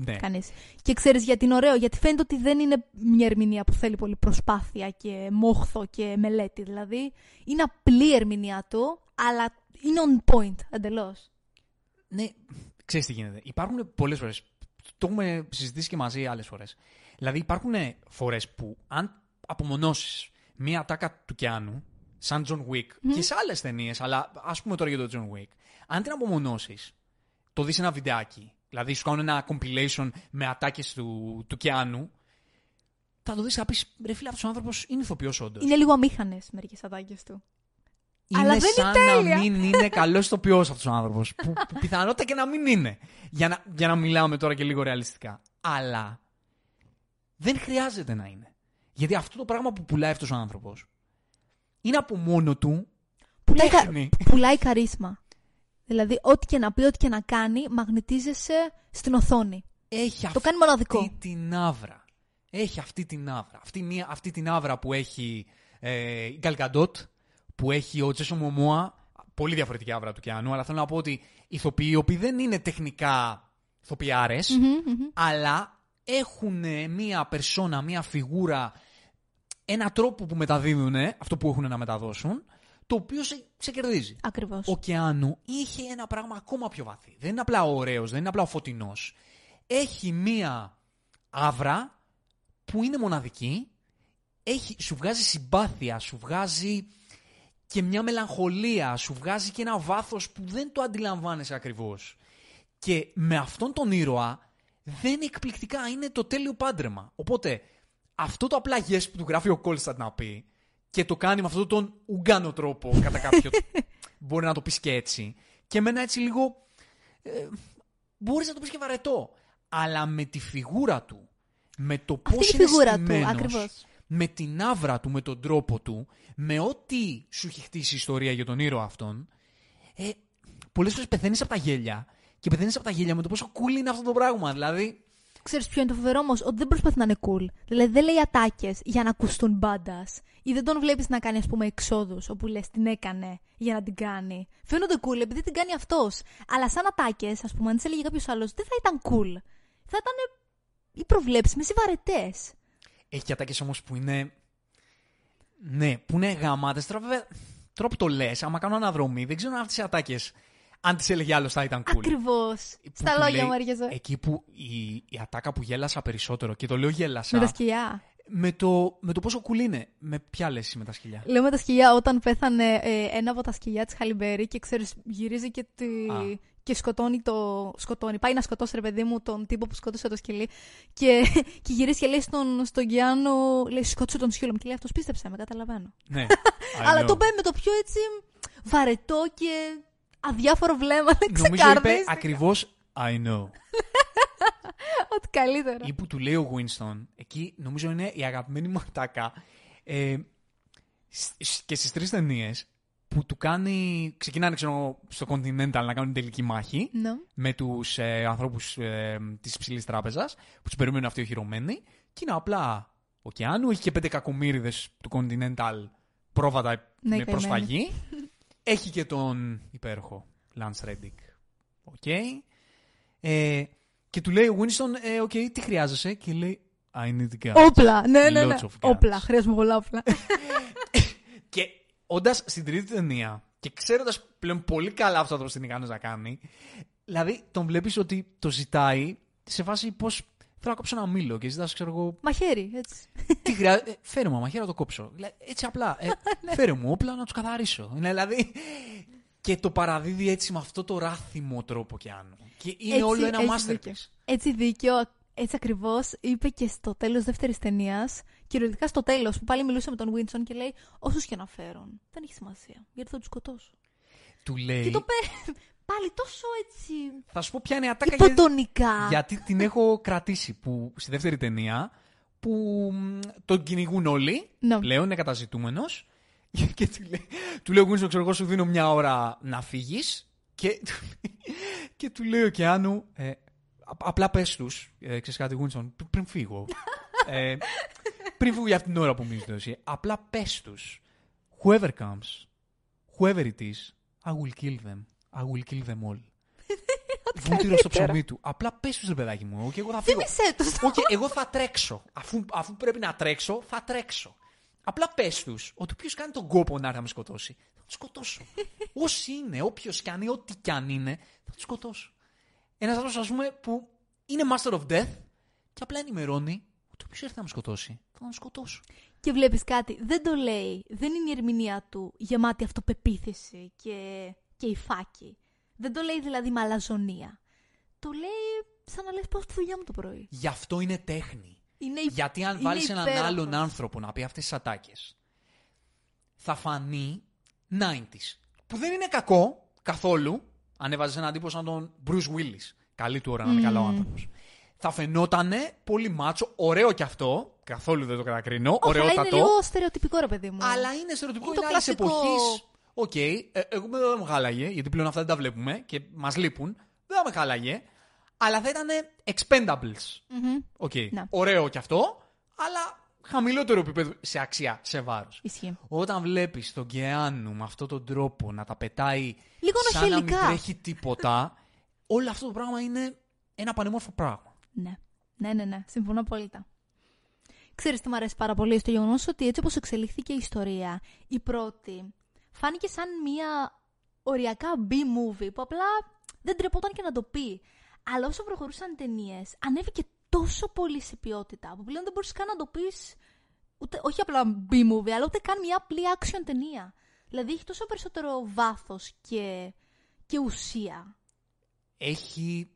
Ναι. Κανείς. Και ξέρεις γιατί είναι ωραίο, γιατί φαίνεται ότι δεν είναι μια ερμηνεία που θέλει πολύ προσπάθεια και μόχθο και μελέτη. Δηλαδή είναι απλή η ερμηνεία του, αλλά είναι on point εντελώς. Ναι, ξέρεις τι γίνεται. Υπάρχουν πολλές φορές, το έχουμε συζητήσει και μαζί άλλες φορές. Δηλαδή υπάρχουν φορές που αν απομονώσεις μία ατάκα του Κιάνου, σαν John Wick, και σε άλλες ταινίες, αλλά ας πούμε τώρα για τον John Wick, αν την απομονώσεις, το δεις ένα βιντεάκι, δηλαδή σου κάνουν ένα compilation με ατάκες του, του Κιάνου, θα το δεις και θα πεις, ρε φίλε, αυτός ο άνθρωπος είναι ηθοποιός όντως. Είναι λίγο αμήχανες μερικές ατάκες του. Είναι Αλλά δεν είναι σαν τέλεια. να μην είναι καλός ηθοποιός αυτός ο άνθρωπος. που, που πιθανότητα και να μην είναι. Για να, για να μιλάμε τώρα και λίγο ρεαλιστικά. Αλλά Δεν χρειάζεται να είναι. Γιατί αυτό το πράγμα που πουλάει αυτός ο άνθρωπος είναι από μόνο του Πουλάει, κα- τέχνη. πουλάει καρίσμα. Δηλαδή, ό,τι και να πει, ό,τι και να κάνει, μαγνητίζεσαι στην οθόνη. Έχει Το αυτή κάνει μοναδικό. την άβρα. Έχει αυτή την άβρα. Αυτή, μία, αυτή την άβρα που έχει ε, η Γκαλκαντότ, που έχει ο Τζέσο Μωμόα. Πολύ διαφορετική άβρα του Κιάνου, αλλά θέλω να πω ότι ηθοποιοί οι οποίοι δεν είναι τεχνικά ηθοποιάρες, Μμμ, μμμ. αλλά έχουν μία περσόνα, μία φιγούρα, ένα τρόπο που μεταδίδουν αυτό που έχουν να μεταδώσουν, το οποίο σε, σε κερδίζει. Ακριβώς. Ο Κεάνου είχε ένα πράγμα ακόμα πιο βαθύ. Δεν είναι απλά ωραίος, δεν είναι απλά ο φωτεινός. Έχει μία άβρα που είναι μοναδική, έχει, σου βγάζει συμπάθεια, σου βγάζει και μια μελαγχολία, σου βγάζει και ένα βάθος που δεν το αντιλαμβάνεσαι ακριβώς. Και με αυτόν τον ήρωα δεν είναι εκπληκτικά, είναι το τέλειο πάντρεμα. Οπότε αυτό το απλά yes που του γράφει ο Κόλστατ να πει και το κάνει με αυτόν τον ουγκάνο τρόπο κατά κάποιο μπορεί να το πεις και έτσι και εμένα έτσι λίγο ε, μπορείς να το πεις και βαρετό αλλά με τη φιγούρα του με το Αυτή πώς είναι η είναι φιγούρα του, στημένος, ακριβώς. Με την άβρα του, με τον τρόπο του με ό,τι σου έχει χτίσει η ιστορία για τον ήρωα αυτόν ε, πολλές φορές πεθαίνεις από τα γέλια και πεθαίνεις από τα γέλια με το πόσο cool είναι αυτό το πράγμα δηλαδή Ξέρεις ποιο είναι το φοβερό όμως, ότι δεν προσπαθεί να είναι cool. Δηλαδή δεν λέει ατάκες για να ακουστούν μπάντας. Ή δεν τον βλέπεις να κάνει, ας πούμε, εξόδους όπου λες την έκανε για να την κάνει. Φαίνονται cool επειδή την κάνει αυτός. Αλλά σαν ατάκες, ας πούμε, αν τις έλεγε κάποιος άλλος, δεν θα ήταν cool. Θα ήταν οι προβλέψιμε ή βαρετέ. Έχει και ατάκες όμως που είναι. Ναι, που είναι γαμάτες. Τώρα βέβαια, τώρα που το λες, άμα κάνω αναδρομή, δεν ξέρω αν αυτές οι ατάκες, αν τις έλεγε άλλος, θα ήταν cool. Ακριβώς. Που Στα του λόγια λέει- μου έρχεσαι. Εκεί που η, η ατάκα που γέλασα περισσότερο, και το λέω γέλασα. Με τα σκυλιά. με το, με το πόσο cool είναι. Με ποια λες εσύ με τα σκυλιά. Λέω με τα σκυλιά όταν πέθανε ε, ένα από τα σκυλιά της Χαλιμπέρη και ξέρεις, γυρίζει και, τη... Α. και σκοτώνει το. Σκοτώνει. Πάει να σκοτώσει, ρε παιδί μου, τον τύπο που σκότωσε το σκυλί. Και, και γυρίζει και λέει στον, στον Γιάννο, λέει σκότωσε τον σκύλο μου. Και λέει αυτός πίστεψε με, καταλαβαίνω. ναι. I Αλλά know. το είπε με το πιο έτσι βαρετό και αδιάφορο βλέμμα. Δεν Νομίζω είπε ξεκαρδίστηκα. ακριβώς I know. Ότι καλύτερα. ή που του λέει ο Winston, εκεί νομίζω είναι η αγαπημένη μου ατάκα. Ε, σ- σ- και στις τρεις ταινίες που του κάνει. Ξεκινάνε ξέρω, εγώ, στο Continental να κάνουν τελική μάχη Ναι. με τους ε, ανθρώπους ε, της υψηλής τράπεζας που τους περιμένουν αυτοί οχυρωμένοι. Και είναι απλά ο Κιάνου, έχει και πέντε κακομύριδες του Continental πρόβατα Ναι, με καημένοι. προς σφαγή. έχει και τον υπέροχο Lance Reddick. OK. Ε, και του λέει ο Winston, ε, οκ, τι χρειάζεσαι; Και λέει, I need guns. Όπλα. Ναι, ναι, ναι. Lots of guns. Όπλα. Χρειάζομαι πολλά όπλα. Και όντας στην τρίτη ταινία και ξέροντας πλέον πολύ καλά αυτό το είναι ικανό να κάνει, δηλαδή τον βλέπεις ότι το ζητάει σε φάση πώς. Θέλω να κόψω ένα μήλο και ζητάς, ξέρω εγώ, Μαχαίρι, έτσι. τι χρειάζεται. Ε, φέρε μου μαχαίρα να το κόψω. Δηλαδή, Έτσι απλά. Ε, φέρε μου όπλα να τους καθαρίσω. Είναι δηλαδή. Και το παραδίδει έτσι με αυτό το ράθιμο τρόπο κι άνω. Και είναι Έτσι, όλο ένα έχεις δίκιο. masterpiece. Έτσι δίκιο, έτσι ακριβώς είπε και στο τέλος δεύτερης ταινίας, κυριολεκτικά στο τέλος, που πάλι μιλούσε με τον Winston και λέει: Όσους και να φέρουν, δεν έχει σημασία, γιατί θα τους σκοτώσω. Του λέει. Και το είπε πάλι τόσο έτσι. Θα σου πω ποια είναι η ατάκα γιατί, υποτονικά. γιατί την έχω κρατήσει. Που στη δεύτερη ταινία που μ, τον κυνηγούν όλοι. Ναι. Πλέον είναι καταζητούμενος. Και του λέει, του λέει ο Winston, ξέρω εγώ, σου δίνω μια ώρα να φύγεις. Και, του λέει- και του λέει ο Κιάνου, ε, «Α- απλά πες τους, ε, ξέρεις κάτι, Winston, πρι- πριν φύγω. ε, πριν φύγω για αυτήν την ώρα που μου ζητώ Απλά πες τους. Whoever comes, whoever it is, I will kill them. I will kill them all. Βούτυρο στο ψωμί του. Απλά πες τους, ρε παιδάκι μου, και εγώ θα φύγω. Θύμησέ του. Όχι, εγώ θα τρέξω. Αφού, αφού πρέπει να τρέξω, θα τρέξω. Απλά πες τους ότι όποιος κάνει τον κόπο να έρθει να με σκοτώσει, θα τον σκοτώσω. Όσοι είναι, όποιος κι αν είναι, ό,τι κι αν είναι, θα τον σκοτώσω. Ένας άνθρωπος, ας πούμε, που είναι Master of Death και απλά ενημερώνει ότι όποιος έρθει να με σκοτώσει, θα τον σκοτώσω. Και βλέπεις κάτι, δεν το λέει. Δεν είναι η ερμηνεία του γεμάτη αυτοπεποίθηση και, και υφάκι. Δεν το λέει δηλαδή με αλαζονία. Το λέει σαν να λες πάω στη δουλειά μου το πρωί. Γι' αυτό είναι τέχνη. Είναι, υ- Γιατί αν είναι βάλεις έναν υπέροχος. άλλον άνθρωπο να πει αυτές τις ατάκες, θα φανεί 90s. Που δεν είναι κακό καθόλου. Αν έβαζες έναν τύπο σαν τον Bruce Willis. Καλή του ώρα να είναι καλά ο άνθρωπος. θα φαινότανε πολύ μάτσο, ωραίο κι αυτό. Καθόλου δεν το κατακρίνω. Όχι, αλλά είναι Ωραιότατο. λίγο στερεοτυπικό, ρε παιδί μου. Αλλά είναι στερεοτυπικό, Είναι είναι, το άλλη κλασικό- εποχής. Οκ, ε, εγώ δεν θα με χάλαγε, γιατί πλέον αυτά δεν τα βλέπουμε και μας λείπουν. Δεν θα με χάλαγε. Αλλά θα ήταν expendables. Μμμ. Οκ. Ναι. Ωραίο κι αυτό, αλλά χαμηλότερο επίπεδο σε αξία, σε βάρος. Ισχύει. Όταν βλέπεις τον Κεάνου με αυτόν τον τρόπο να τα πετάει Λίγο σαν να μην νοχελικά. τρέχει τίποτα, όλο αυτό το πράγμα είναι ένα πανέμορφο πράγμα. Ναι. Ναι, ναι, ναι. Συμφωνώ απόλυτα. Ξέρεις τι μου αρέσει πάρα πολύ στο γεγονός ότι έτσι όπως εξελίχθηκε η ιστορία, η πρώτη φάνηκε σαν μια οριακά B-movie που απλά δεν τρεπόταν και να το πει. Αλλά όσο προχωρούσαν ταινίες, ανέβηκε τόσο πολύ σε ποιότητα που πλέον δεν μπορείς καν να το πεις ούτε, όχι απλά B-movie, αλλά ούτε καν μια απλή action ταινία. Δηλαδή έχει τόσο περισσότερο βάθος και, και ουσία. Έχει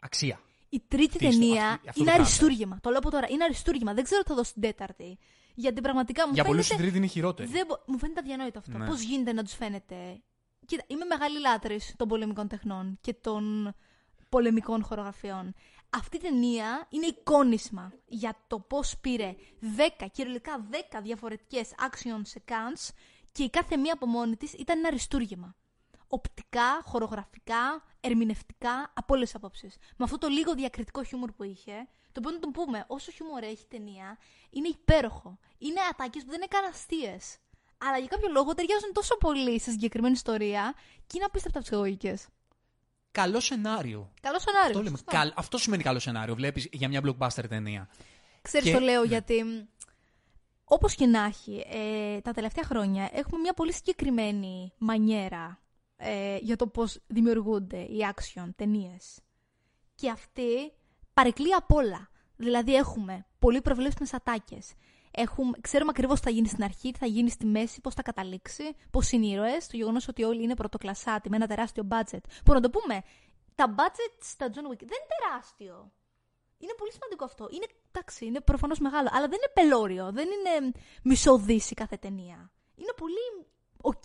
αξία. Η τρίτη Τι στο- ταινία αυτή- αυτό είναι το αριστούργημα. Το λέω από τώρα. Είναι αριστούργημα. Δεν ξέρω τι θα δώσει την τέταρτη. Γιατί πραγματικά μου Για πολλούς η φαίνεται. τρίτη είναι χειρότερη. Δεν μπο- Μου φαίνεται αδιανόητο αυτό. Ναι. Πώς γίνεται να τους φαίνεται; Κοίτα, είμαι μεγάλη λάτρης των πολεμικών τεχνών και των πολεμικών χορογραφιών. Αυτή η ταινία είναι εικόνισμα για το πώς πήρε 10, κυριολεκτικά 10 διαφορετικές action sequence και η κάθε μία από μόνη της ήταν ένα αριστούργημα. Οπτικά, χορογραφικά, ερμηνευτικά, από όλες τις απόψεις. Με αυτό το λίγο διακριτικό χιούμορ που είχε, το οποίο να τον πούμε, όσο χιούμορ έχει η ταινία, είναι υπέροχο. Είναι ατάκες που δεν είναι καν αστείες. Αλλά για κάποιο λόγο ταιριάζουν τόσο πολύ στη συγκεκριμένη ιστορία και είναι απίστευτα ψυχολογικέ. Καλό σενάριο. Καλό σενάριο. Αυτό, λέμε. σωστά. Καλ- αυτό σημαίνει καλό σενάριο. Βλέπεις για μια blockbuster ταινία. Ξέρεις Και- το λέω ναι. γιατί όπως και να έχει, ε, τα τελευταία χρόνια έχουμε μια πολύ συγκεκριμένη μανιέρα ε, για το πώς δημιουργούνται οι action ταινίες. Και αυτή παρεκκλεί απ' όλα. Δηλαδή έχουμε πολύ προβλέψιμες ατάκες. Έχουμε, ξέρουμε ακριβώς τι θα γίνει στην αρχή, τι θα γίνει στη μέση, πώς θα καταλήξει, πώς είναι οι ήρωες, το γεγονός ότι όλοι είναι πρωτοκλασσάτοι με ένα τεράστιο budget. Που να το πούμε, τα budget στα John Wick δεν είναι τεράστιο. Είναι πολύ σημαντικό αυτό. Είναι, εντάξει, είναι προφανώς μεγάλο, αλλά δεν είναι πελώριο. Δεν είναι μισό δις η κάθε ταινία. Είναι πολύ οκ.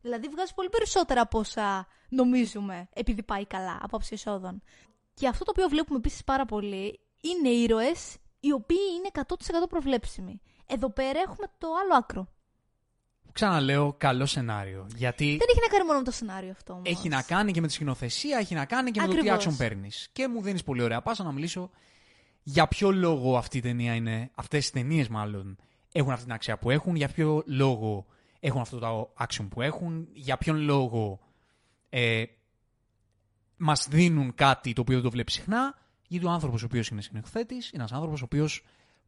Δηλαδή βγάζει πολύ περισσότερα από όσα νομίζουμε επειδή πάει καλά από άψη εσόδων. Και αυτό το οποίο βλέπουμε επίσης πάρα πολύ είναι ήρωες οι οποίοι είναι 100% προβλέψιμοι. Εδώ πέρα έχουμε το άλλο άκρο. Ξαναλέω, καλό σενάριο. Γιατί Δεν έχει να κάνει μόνο με το σενάριο αυτό όμως. έχει να κάνει και με τη σκηνοθεσία, έχει να κάνει και με το Ακριβώς. τι action παίρνεις. Και μου δίνεις πολύ ωραία πάσα να μιλήσω για ποιο λόγο αυτή η ταινία είναι, αυτές οι ταινίες μάλλον, έχουν αυτή την αξία που έχουν, για ποιο λόγο έχουν αυτό το action που έχουν, για ποιον λόγο ε, μας δίνουν κάτι το οποίο δεν το βλέπεις συχνά, γιατί ο άνθρωπος ο οποίος είναι σκηνοθέτη είναι ένας άνθρωπος ο οποίος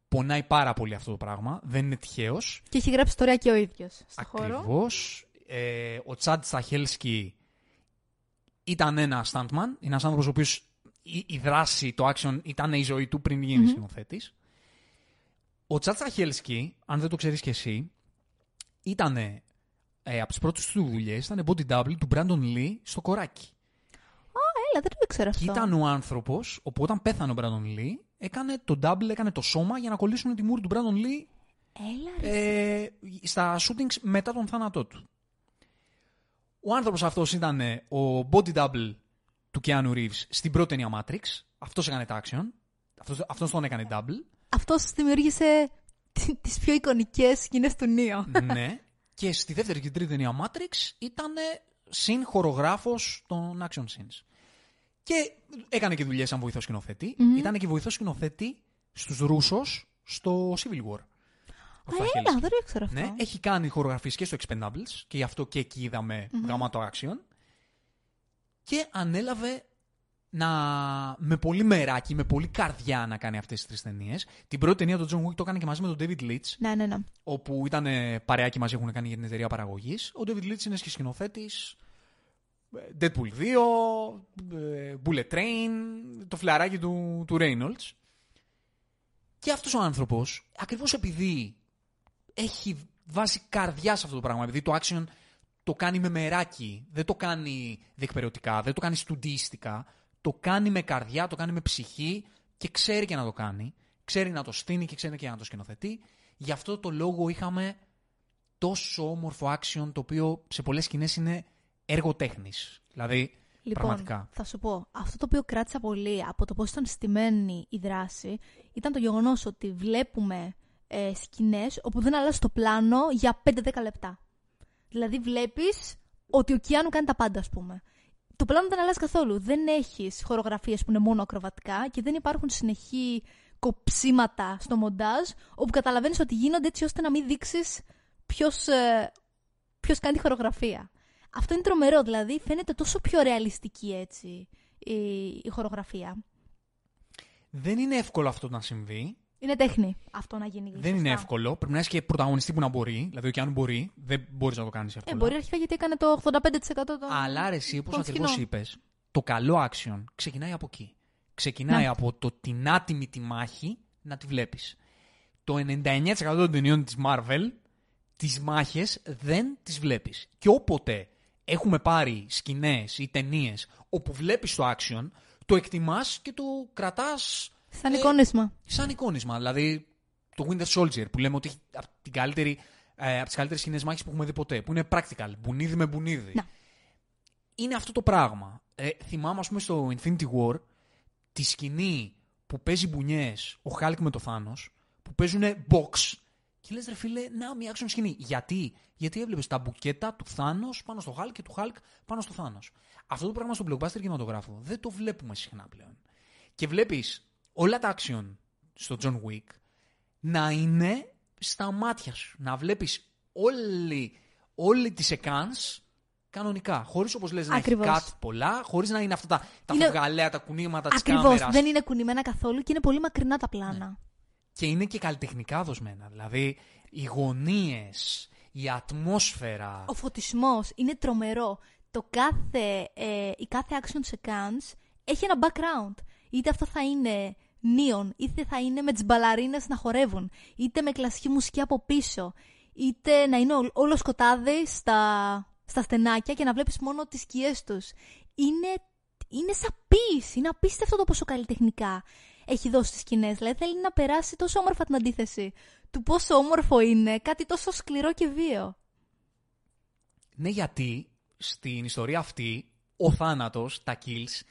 πονάει πάρα πολύ αυτό το πράγμα, δεν είναι τυχαίος. Και έχει γράψει ιστορία και ο ίδιος στο χώρο. Ακριβώς. Ε, ο Τσάντ Σταχέλσκι ήταν ένα stuntman. Είναι ένας άνθρωπος ο οποίος η, η δράση, το action ήταν η ζωή του πριν γίνει Μμμ. σκηνοθέτης. Ο Τσάντ Σταχέλσκι, αν δεν το ξέρεις κι εσύ, ήταν ε, από τις πρώτες του δουλειές, ήταν body double του Brandon Lee στο κοράκι. Έλα, δεν το ήξερα Και αυτό. ήταν ο άνθρωπος, όπου όταν πέθανε ο Brandon Lee, έκανε το double, έκανε το σώμα για να κολλήσουν τη μούρη του Brandon Lee Έλα, ρε. ε, στα shootings μετά τον θάνατό του. Ο άνθρωπος αυτός ήταν ε, ο body double του Keanu Reeves στην πρώτη ταινία Matrix. Αυτός έκανε τα action. Αυτός, αυτός τον έκανε double. Αυτός δημιούργησε τις πιο εικονικές σκηνές του Νίο. ναι. Και στη δεύτερη και τρίτη ταινία Matrix ήταν συν χορογράφος των action scenes. Και έκανε και δουλειές σαν βοηθός σκηνοθέτη. Μμμ. Ήταν και βοηθός σκηνοθέτη στους Ρούσος στο Civil War. Ο Α, Σταχέλσκι. έλα, δεν το ήξερα αυτό. Ναι, έχει κάνει χορογραφίες και στο Expendables και γι' αυτό και εκεί είδαμε Μμμ. γαμάτο action. Και ανέλαβε να, με πολύ μεράκι, με πολύ καρδιά να κάνει αυτές τις τρεις ταινίες. Την πρώτη ταινία του John Wick το έκανε και μαζί με τον David Leitch, Ναι, ναι, ναι. όπου ήταν ε, παρεάκι μαζί έχουν κάνει για την εταιρεία παραγωγής. Ο David Leitch είναι και σκηνοθέτης ε, Deadpool 2, ε, Bullet Train, το φλαράκι του, του Reynolds. Και αυτός ο άνθρωπος, ακριβώς επειδή έχει βάσει καρδιά σε αυτό το πράγμα, επειδή το action το κάνει με μεράκι, δεν το κάνει διεκπαιρεωτικά, δεν το κάνει στουντίστικα, το κάνει με καρδιά, το κάνει με ψυχή και ξέρει και να το κάνει. Ξέρει να το στείνει και ξέρει και να το σκηνοθετεί. Γι' αυτό το λόγο είχαμε τόσο όμορφο action το οποίο σε πολλές σκηνές είναι έργο τέχνης. Δηλαδή, Λοιπόν, Πραγματικά. θα σου πω, αυτό το οποίο κράτησα πολύ από το πώς ήταν στημένη η δράση ήταν το γεγονός ότι βλέπουμε ε, σκηνές όπου δεν αλλάζει το πλάνο για 5-10 λεπτά. Δηλαδή βλέπεις ότι ο Κιάνου κάνει τα πάντα, ας πούμε. Το πλάνο δεν αλλάζει καθόλου. Δεν έχεις χορογραφίες που είναι μόνο ακροβατικά και δεν υπάρχουν συνεχή κοψίματα στο μοντάζ όπου καταλαβαίνεις ότι γίνονται έτσι ώστε να μην δείξεις ποιος, ε, ποιος κάνει τη χορογραφία. Αυτό είναι τρομερό, δηλαδή φαίνεται τόσο πιο ρεαλιστική έτσι η, η χορογραφία. Δεν είναι εύκολο αυτό να συμβεί. Είναι τέχνη αυτό να γίνει. Δεν είναι σωστά. εύκολο. Πρέπει να έχει και πρωταγωνιστή που να μπορεί. Δηλαδή, και αν μπορεί, δεν μπορείς να το κάνεις Ε, εύκολα. μπορεί αρχικά γιατί έκανε το 85% των. Αλλά ρε, εσύ, όπως των ακριβώς σκηνών. είπες, το καλό action ξεκινάει από εκεί. Ξεκινάει Ναι. από το την άτιμη τη μάχη να τη βλέπεις. Το 99% των ταινιών της Marvel, τις μάχες δεν τις βλέπεις. Και όποτε έχουμε πάρει σκηνές ή ταινίες όπου βλέπεις το action, το εκτιμάς και το κρατάς Σαν ε, εικόνισμα. σαν εικόνισμα. Δηλαδή το Winter Soldier που λέμε ότι έχει από, την καλύτερη, ε, από τις καλύτερες σκηνές μάχης που έχουμε δει ποτέ. Που είναι practical. Μπουνίδι με μπουνίδι. Να. Είναι αυτό το πράγμα. Ε, θυμάμαι ας πούμε στο Infinity War τη σκηνή που παίζει μπουνιές ο Hulk με το Thanos που παίζουν box και λες ρε φίλε να μια action σκηνή. Γιατί; Γιατί έβλεπες τα μπουκέτα του Thanos πάνω στο Hulk και του Hulk πάνω στο Thanos. Αυτό το πράγμα στο blockbuster κινηματογράφο δεν το βλέπουμε συχνά πλέον. Και βλέπεις όλα τα action στο John Wick να είναι στα μάτια σου. Να βλέπεις όλη, όλη τη σεκάνς κανονικά. Χωρίς όπως λες να Ακριβώς. έχει κάτι πολλά, χωρίς να είναι αυτά τα, τα Είναι- φευγαλέα, τα κουνήματα της Ακριβώς. κάμερας. Δεν είναι κουνημένα καθόλου και είναι πολύ μακρινά τα πλάνα. Και είναι και καλλιτεχνικά δοσμένα. Δηλαδή, οι γωνίες, η ατμόσφαιρα. Ο φωτισμός είναι τρομερό. Το κάθε, ε, η κάθε action sequence έχει ένα background. Είτε αυτό θα είναι neon, είτε θα είναι με τις μπαλαρίνες να χορεύουν, είτε με κλασική μουσική από πίσω, είτε να είναι ό- όλο σκοτάδι στα, στα στενάκια και να βλέπεις μόνο τις σκιές τους. Είναι, είναι σαν ποίηση, είναι απίστευτο το πόσο καλλιτεχνικά έχει δώσει τις σκηνές. Δηλαδή θέλει να περάσει τόσο όμορφα την αντίθεση του πόσο όμορφο είναι κάτι τόσο σκληρό και βίαιο. Ναι, γιατί στην ιστορία αυτή ο θάνατος, τα kills,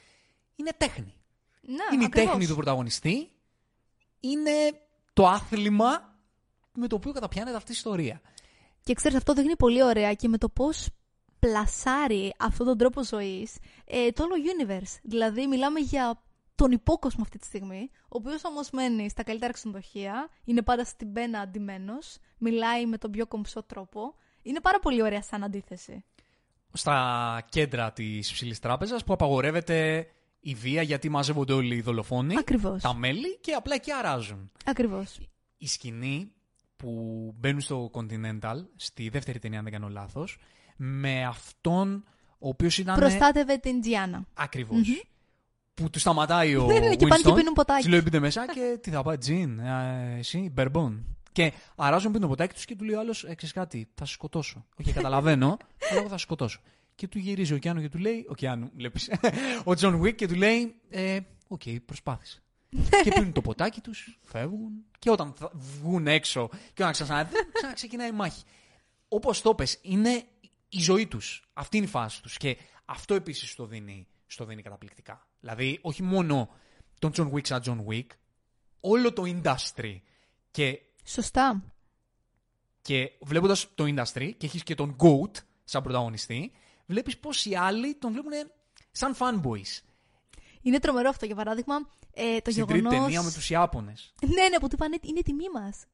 είναι τέχνη. Να, είναι ακριβώς. η τέχνη του πρωταγωνιστή. Είναι το άθλημα με το οποίο καταπιάνεται αυτή η ιστορία. Και ξέρεις, αυτό δείχνει πολύ ωραία και με το πώς πλασάρει αυτόν τον τρόπο ζωής ε, το όλο universe. Δηλαδή, μιλάμε για τον υπόκοσμο αυτή τη στιγμή, ο οποίος όμως μένει στα καλύτερα ξενοδοχεία, είναι πάντα στην πένα αντιμένος, μιλάει με τον πιο κομψό τρόπο. Είναι πάρα πολύ ωραία σαν αντίθεση. Στα κέντρα της ψηλής τράπεζας που απαγορεύεται η βία γιατί μαζεύονται όλοι οι δολοφόνοι, Ακριβώς. τα μέλη και απλά εκεί αράζουν. Ακριβώς. η σκηνή που μπαίνουν στο Continental, στη δεύτερη ταινία, αν δεν κάνω λάθος, με αυτόν ο οποίος ήταν. Προστάτευε την Τζιάννα. Ακριβώς. Που του σταματάει ο. Ναι, ναι, και πάνε Winston, και πίνουν ποτάκι. Του λέει μπείτε μέσα και τι θα πάει, Τζιν, ε, εσύ, Μπερμπόν. Και αράζουν πίνουν το ποτάκι τους και του λέει ο άλλος: Ξες κάτι, θα σε σκοτώσω. Όχι, καταλαβαίνω, αλλά εγώ θα σε σκοτώσω. Και του γυρίζει ο Κιάνου και του λέει: Ο Κιάνου, βλέπεις. ο Τζον Γουίκ και του λέει: ε, Οκ, προσπάθησε. και πίνουν το ποτάκι τους, φεύγουν. Και όταν θα βγουν έξω και όταν ξαναδούν, ξαναξεκινάει η μάχη. Όπως το πες, είναι η ζωή τους. Αυτή είναι η φάση τους. Και αυτό επίσης το δίνει, στο δίνει καταπληκτικά. Δηλαδή, όχι μόνο τον John Wick σαν John Wick, όλο το industry. Και, Σωστά. και βλέποντας το industry και έχεις και τον GOAT σαν πρωταγωνιστή, βλέπεις πω οι άλλοι τον βλέπουν σαν fanboys. Είναι τρομερό αυτό. Για παράδειγμα, ε, το Στην γεγονός... τρίτη ταινία με τους Ιάπωνες. Ναι, ναι, που του είπαν είναι τιμή μας.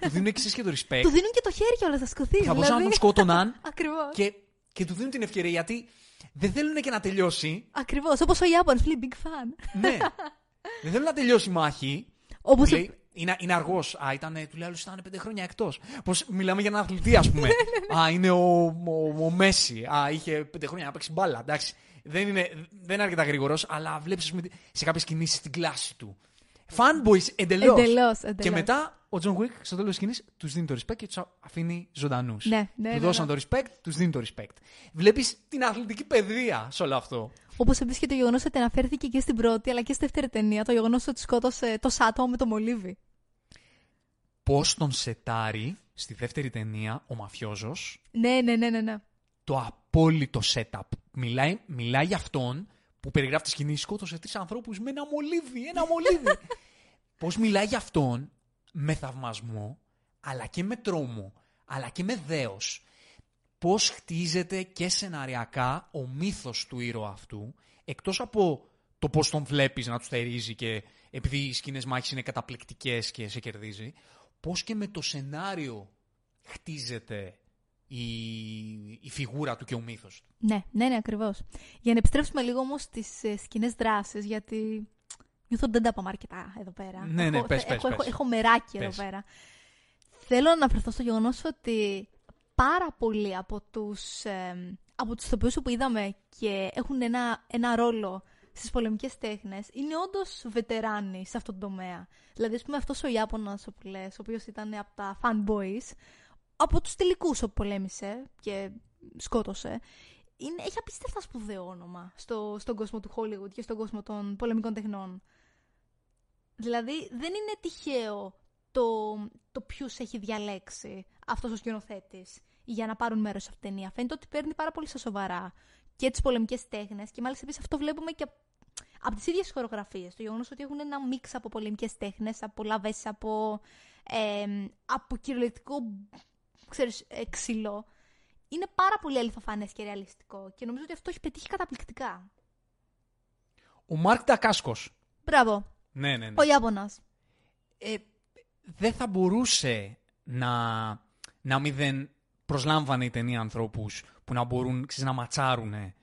του δίνουν εξής και το respect. του δίνουν και το χέρι κιόλας να σκοθεί. Θα μπορούσαν να δηλαδή. τον σκότωναν Ακριβώς. και, και του δίνουν την ευκαιρία γιατί δεν θέλουν και να τελειώσει. Ακριβώς, όπως ο Ιάπωνας, λέει big fan. ναι. δεν θέλουν να τελειώσει η μάχη. Όπως Του λέει, είναι, είναι αργός. Α, ήταν, του λέει άλλο ήταν πέντε χρόνια εκτός. Πώς μιλάμε για έναν αθλητή, ας πούμε. α, είναι ο, ο, ο Μέσι. Α, είχε πέντε χρόνια να παίξει μπάλα. Εντάξει. Δεν είναι, δεν είναι αρκετά γρήγορος, αλλά βλέπεις σε κάποιες κινήσεις την κλάση του. Fanboys εντελώς. Εντελώς, Και εντελώς. μετά ο Τζον Wick στο τέλος της σκηνής τους δίνει το respect και τους αφήνει ζωντανούς. Ναι, ναι, Του ναι, δώσαν ναι. το respect, τους δίνει το respect. Βλέπεις την αθλητική παιδεία σε όλο αυτό. Όπως επίσης και το γεγονός ότι αναφέρθηκε και στην πρώτη αλλά και στη δεύτερη ταινία, το γεγονός ότι σκότωσε το Σάτο με το μολύβι. Πώς τον σετάρει στη δεύτερη ταινία ο μαφιόζος Ναι, ναι, ναι, ναι. ναι. το απόλυτο setup. Μιλάει, μιλάει για αυτόν που περιγράφει τη σκηνή, σκότωσε τρεις ανθρώπους με ένα μολύβι. Ένα μολύβι. Πώς μιλάει για αυτόν με θαυμασμό, αλλά και με τρόμο, αλλά και με δέος. Πώς χτίζεται και σεναριακά ο μύθος του ήρωα αυτού, εκτός από το πώς τον βλέπεις να τους στερίζει και επειδή οι σκηνές μάχης είναι καταπληκτικές και σε κερδίζει, πώς και με το σενάριο χτίζεται η, η φιγούρα του και ο μύθος του. Ναι, ναι, ναι, ακριβώς. Για να επιστρέψουμε λίγο όμως στις ε, σκηνές δράσεις, γιατί νιώθω ότι δεν τα πάμε αρκετά εδώ πέρα. Ναι, ναι, έχω, πες, έχω, πες, έχω, πες. έχω μεράκι Πες. εδώ πέρα. Θέλω να αναφερθώ στο γεγονός ότι πάρα πολλοί από τους, ε, από τους ηθοποιούς που είδαμε και έχουν ένα, ένα ρόλο στις πολεμικές τέχνες είναι όντως βετεράνοι σε αυτόν τον τομέα. Δηλαδή, ας πούμε, αυτός ο Ιάπωνας, ο που λες, ο οποίος ήταν από τα fanboys, από τους τελικούς όπου πολέμησε και σκότωσε, είναι, έχει απίστευτα σπουδαίο όνομα στο, στον κόσμο του Hollywood και στον κόσμο των πολεμικών τεχνών. Δηλαδή, δεν είναι τυχαίο το, το ποιους έχει διαλέξει αυτός ο σκηνοθέτης για να πάρουν μέρος σε αυτήν την ταινία. Φαίνεται ότι παίρνει πάρα πολύ στα σοβαρά και τις πολεμικές τέχνες και μάλιστα επίσης αυτό βλέπουμε και από τις ίδιες χορογραφίες. Το γεγονός ότι έχουν ένα μίξ από πολεμικές τέχνες, από λαβές, από, ε, από κυριολεκτικό ξέρεις, ε, ξύλο. Είναι πάρα πολύ αληθοφανές και ρεαλιστικό και νομίζω ότι αυτό έχει πετύχει καταπληκτικά. Ο Μάρκ Ντακάσκος. Μπράβο. Ναι, ναι, ναι. Ο Ιάπωνας. ε, δεν θα μπορούσε να, να μην δεν προσλάμβανε η ταινία ανθρώπους που να μπορούν ξέρεις, να ματσάρουν